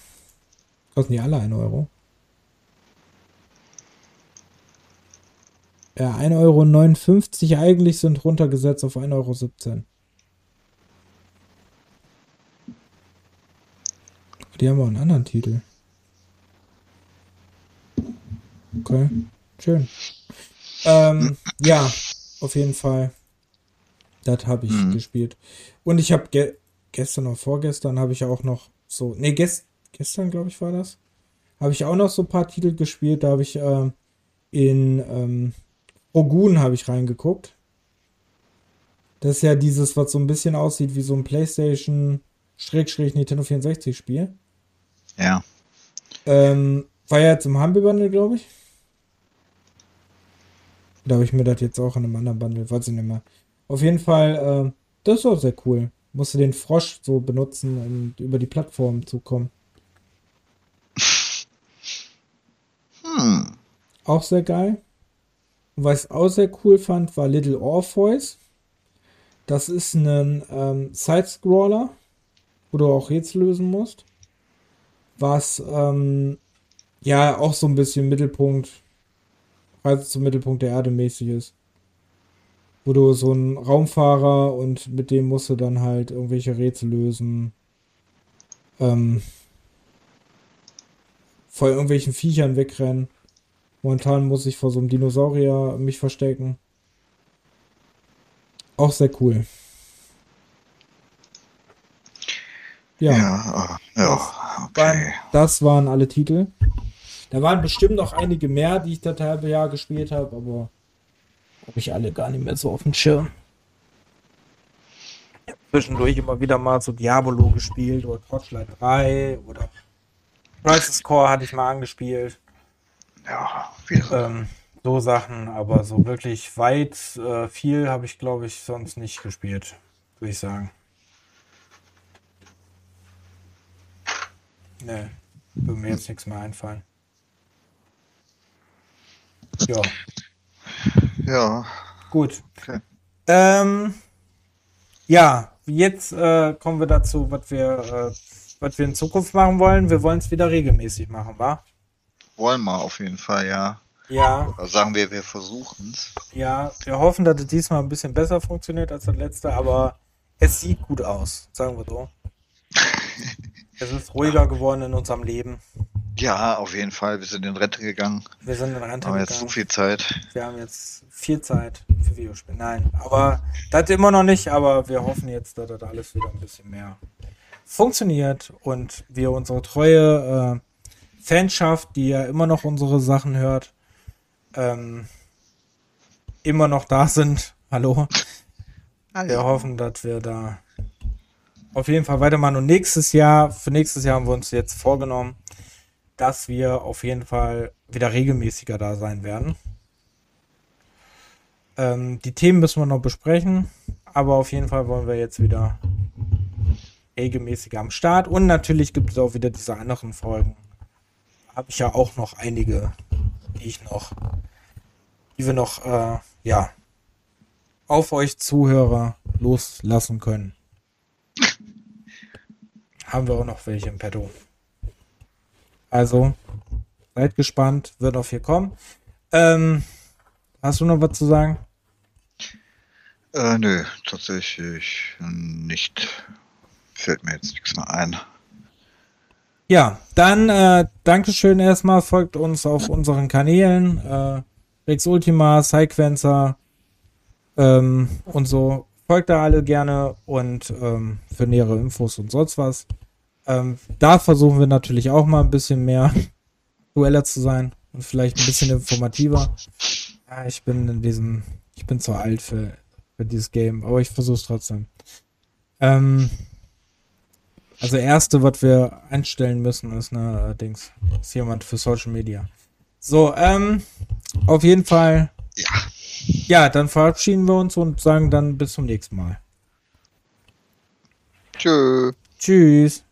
Speaker 1: Kosten die alle ein Euro? Ja, 1,59 Euro eigentlich sind runtergesetzt auf 1,17 Euro. Die haben auch einen anderen Titel. Okay, schön. Ähm, ja, auf jeden Fall. Das habe ich
Speaker 2: Mhm.
Speaker 1: gespielt. Und ich habe ge gestern oder vorgestern habe ich auch noch so, nee, gest gestern glaube ich war das, habe ich auch noch so ein paar Titel gespielt. Da habe ich ähm, in ähm, Ogun habe ich reingeguckt. Das ist ja dieses, was so ein bisschen aussieht wie so ein PlayStation Schrägstrich Nintendo 64 Spiel.
Speaker 2: Ja.
Speaker 1: Ähm, war ja jetzt im Humble Bundle, glaube ich. Da habe ich mir das jetzt auch in einem anderen Bundle, weiß ich nicht mehr. Auf jeden Fall, äh, das ist auch sehr cool. Musste den Frosch so benutzen, um über die Plattform zu kommen.
Speaker 2: Hm.
Speaker 1: Auch sehr geil. Und was ich auch sehr cool fand, war Little Orpheus. Das ist ein ähm, Side-Scroller, wo du auch Rätsel lösen musst. Was ähm, ja auch so ein bisschen Mittelpunkt, Reise zum Mittelpunkt der Erde mäßig ist. Wo du so ein Raumfahrer und mit dem musst du dann halt irgendwelche Rätsel lösen. Ähm, vor irgendwelchen Viechern wegrennen. Momentan muss ich vor so einem Dinosaurier mich verstecken. Auch sehr cool. Ja,
Speaker 2: Ja, äh, ja, okay.
Speaker 1: das waren alle Titel. Da waren bestimmt noch einige mehr, die ich das halbe Jahr gespielt habe, aber habe ich alle gar nicht mehr so auf dem Schirm. Ich hab Zwischendurch immer wieder mal so Diabolo gespielt oder Torchlight 3 oder Crisis Core hatte ich mal angespielt.
Speaker 2: Ja, wieder.
Speaker 1: Ähm, so Sachen, aber so wirklich weit äh, viel habe ich, glaube ich, sonst nicht gespielt, würde ich sagen. Nee, würde mir jetzt nichts mehr einfallen. Ja,
Speaker 2: Ja,
Speaker 1: gut.
Speaker 2: okay.
Speaker 1: Ähm, ja, jetzt äh, kommen wir dazu, was wir, äh, was wir in Zukunft machen wollen. Wir wollen es wieder regelmäßig machen, wa?
Speaker 2: Wollen wir auf jeden Fall, ja.
Speaker 1: Ja.
Speaker 2: Oder sagen wir, wir versuchen es.
Speaker 1: Ja, wir hoffen, dass es diesmal ein bisschen besser funktioniert als das letzte, aber es sieht gut aus, sagen wir so. Es ist ruhiger geworden in unserem Leben.
Speaker 2: Ja, auf jeden Fall. Wir sind in Rente gegangen.
Speaker 1: Wir sind in Rente
Speaker 2: Haben jetzt so
Speaker 1: gegangen.
Speaker 2: viel Zeit.
Speaker 1: Wir haben jetzt viel Zeit für Videospiele. Nein, aber das immer noch nicht, aber wir hoffen jetzt, dass das alles wieder ein bisschen mehr funktioniert und wir unsere treue äh, Fanschaft, die ja immer noch unsere Sachen hört, ähm, immer noch da sind. Hallo. Wir hoffen, dass wir da auf jeden Fall weitermachen. Und nächstes Jahr, für nächstes Jahr haben wir uns jetzt vorgenommen, dass wir auf jeden Fall wieder regelmäßiger da sein werden. Ähm, die Themen müssen wir noch besprechen, aber auf jeden Fall wollen wir jetzt wieder regelmäßiger am Start. Und natürlich gibt es auch wieder diese anderen Folgen. Da habe ich ja auch noch einige, die ich noch, die wir noch, äh, ja, auf euch Zuhörer loslassen können. Haben wir auch noch welche im Petto. Also, seid gespannt, wird auch viel kommen. Ähm, hast du noch was zu sagen?
Speaker 2: Äh, nö, tatsächlich nicht. Fällt mir jetzt nichts mehr ein.
Speaker 1: Ja, dann äh, Dankeschön erstmal. Folgt uns auf unseren Kanälen. Äh, Rex Ultima, Sequencer ähm, und so. Folgt da alle gerne und ähm, für nähere Infos und sonst was. Ähm, da versuchen wir natürlich auch mal ein bisschen mehr aktueller zu sein und vielleicht ein bisschen informativer. Ja, ich bin in diesem, ich bin zu alt für, für dieses Game, aber ich versuche es trotzdem. Ähm, also erste, was wir einstellen müssen, ist ne Dings, ist jemand für Social Media. So, ähm, auf jeden Fall.
Speaker 2: Ja.
Speaker 1: Ja, dann verabschieden wir uns und sagen dann bis zum nächsten Mal.
Speaker 2: Tschö.
Speaker 1: Tschüss.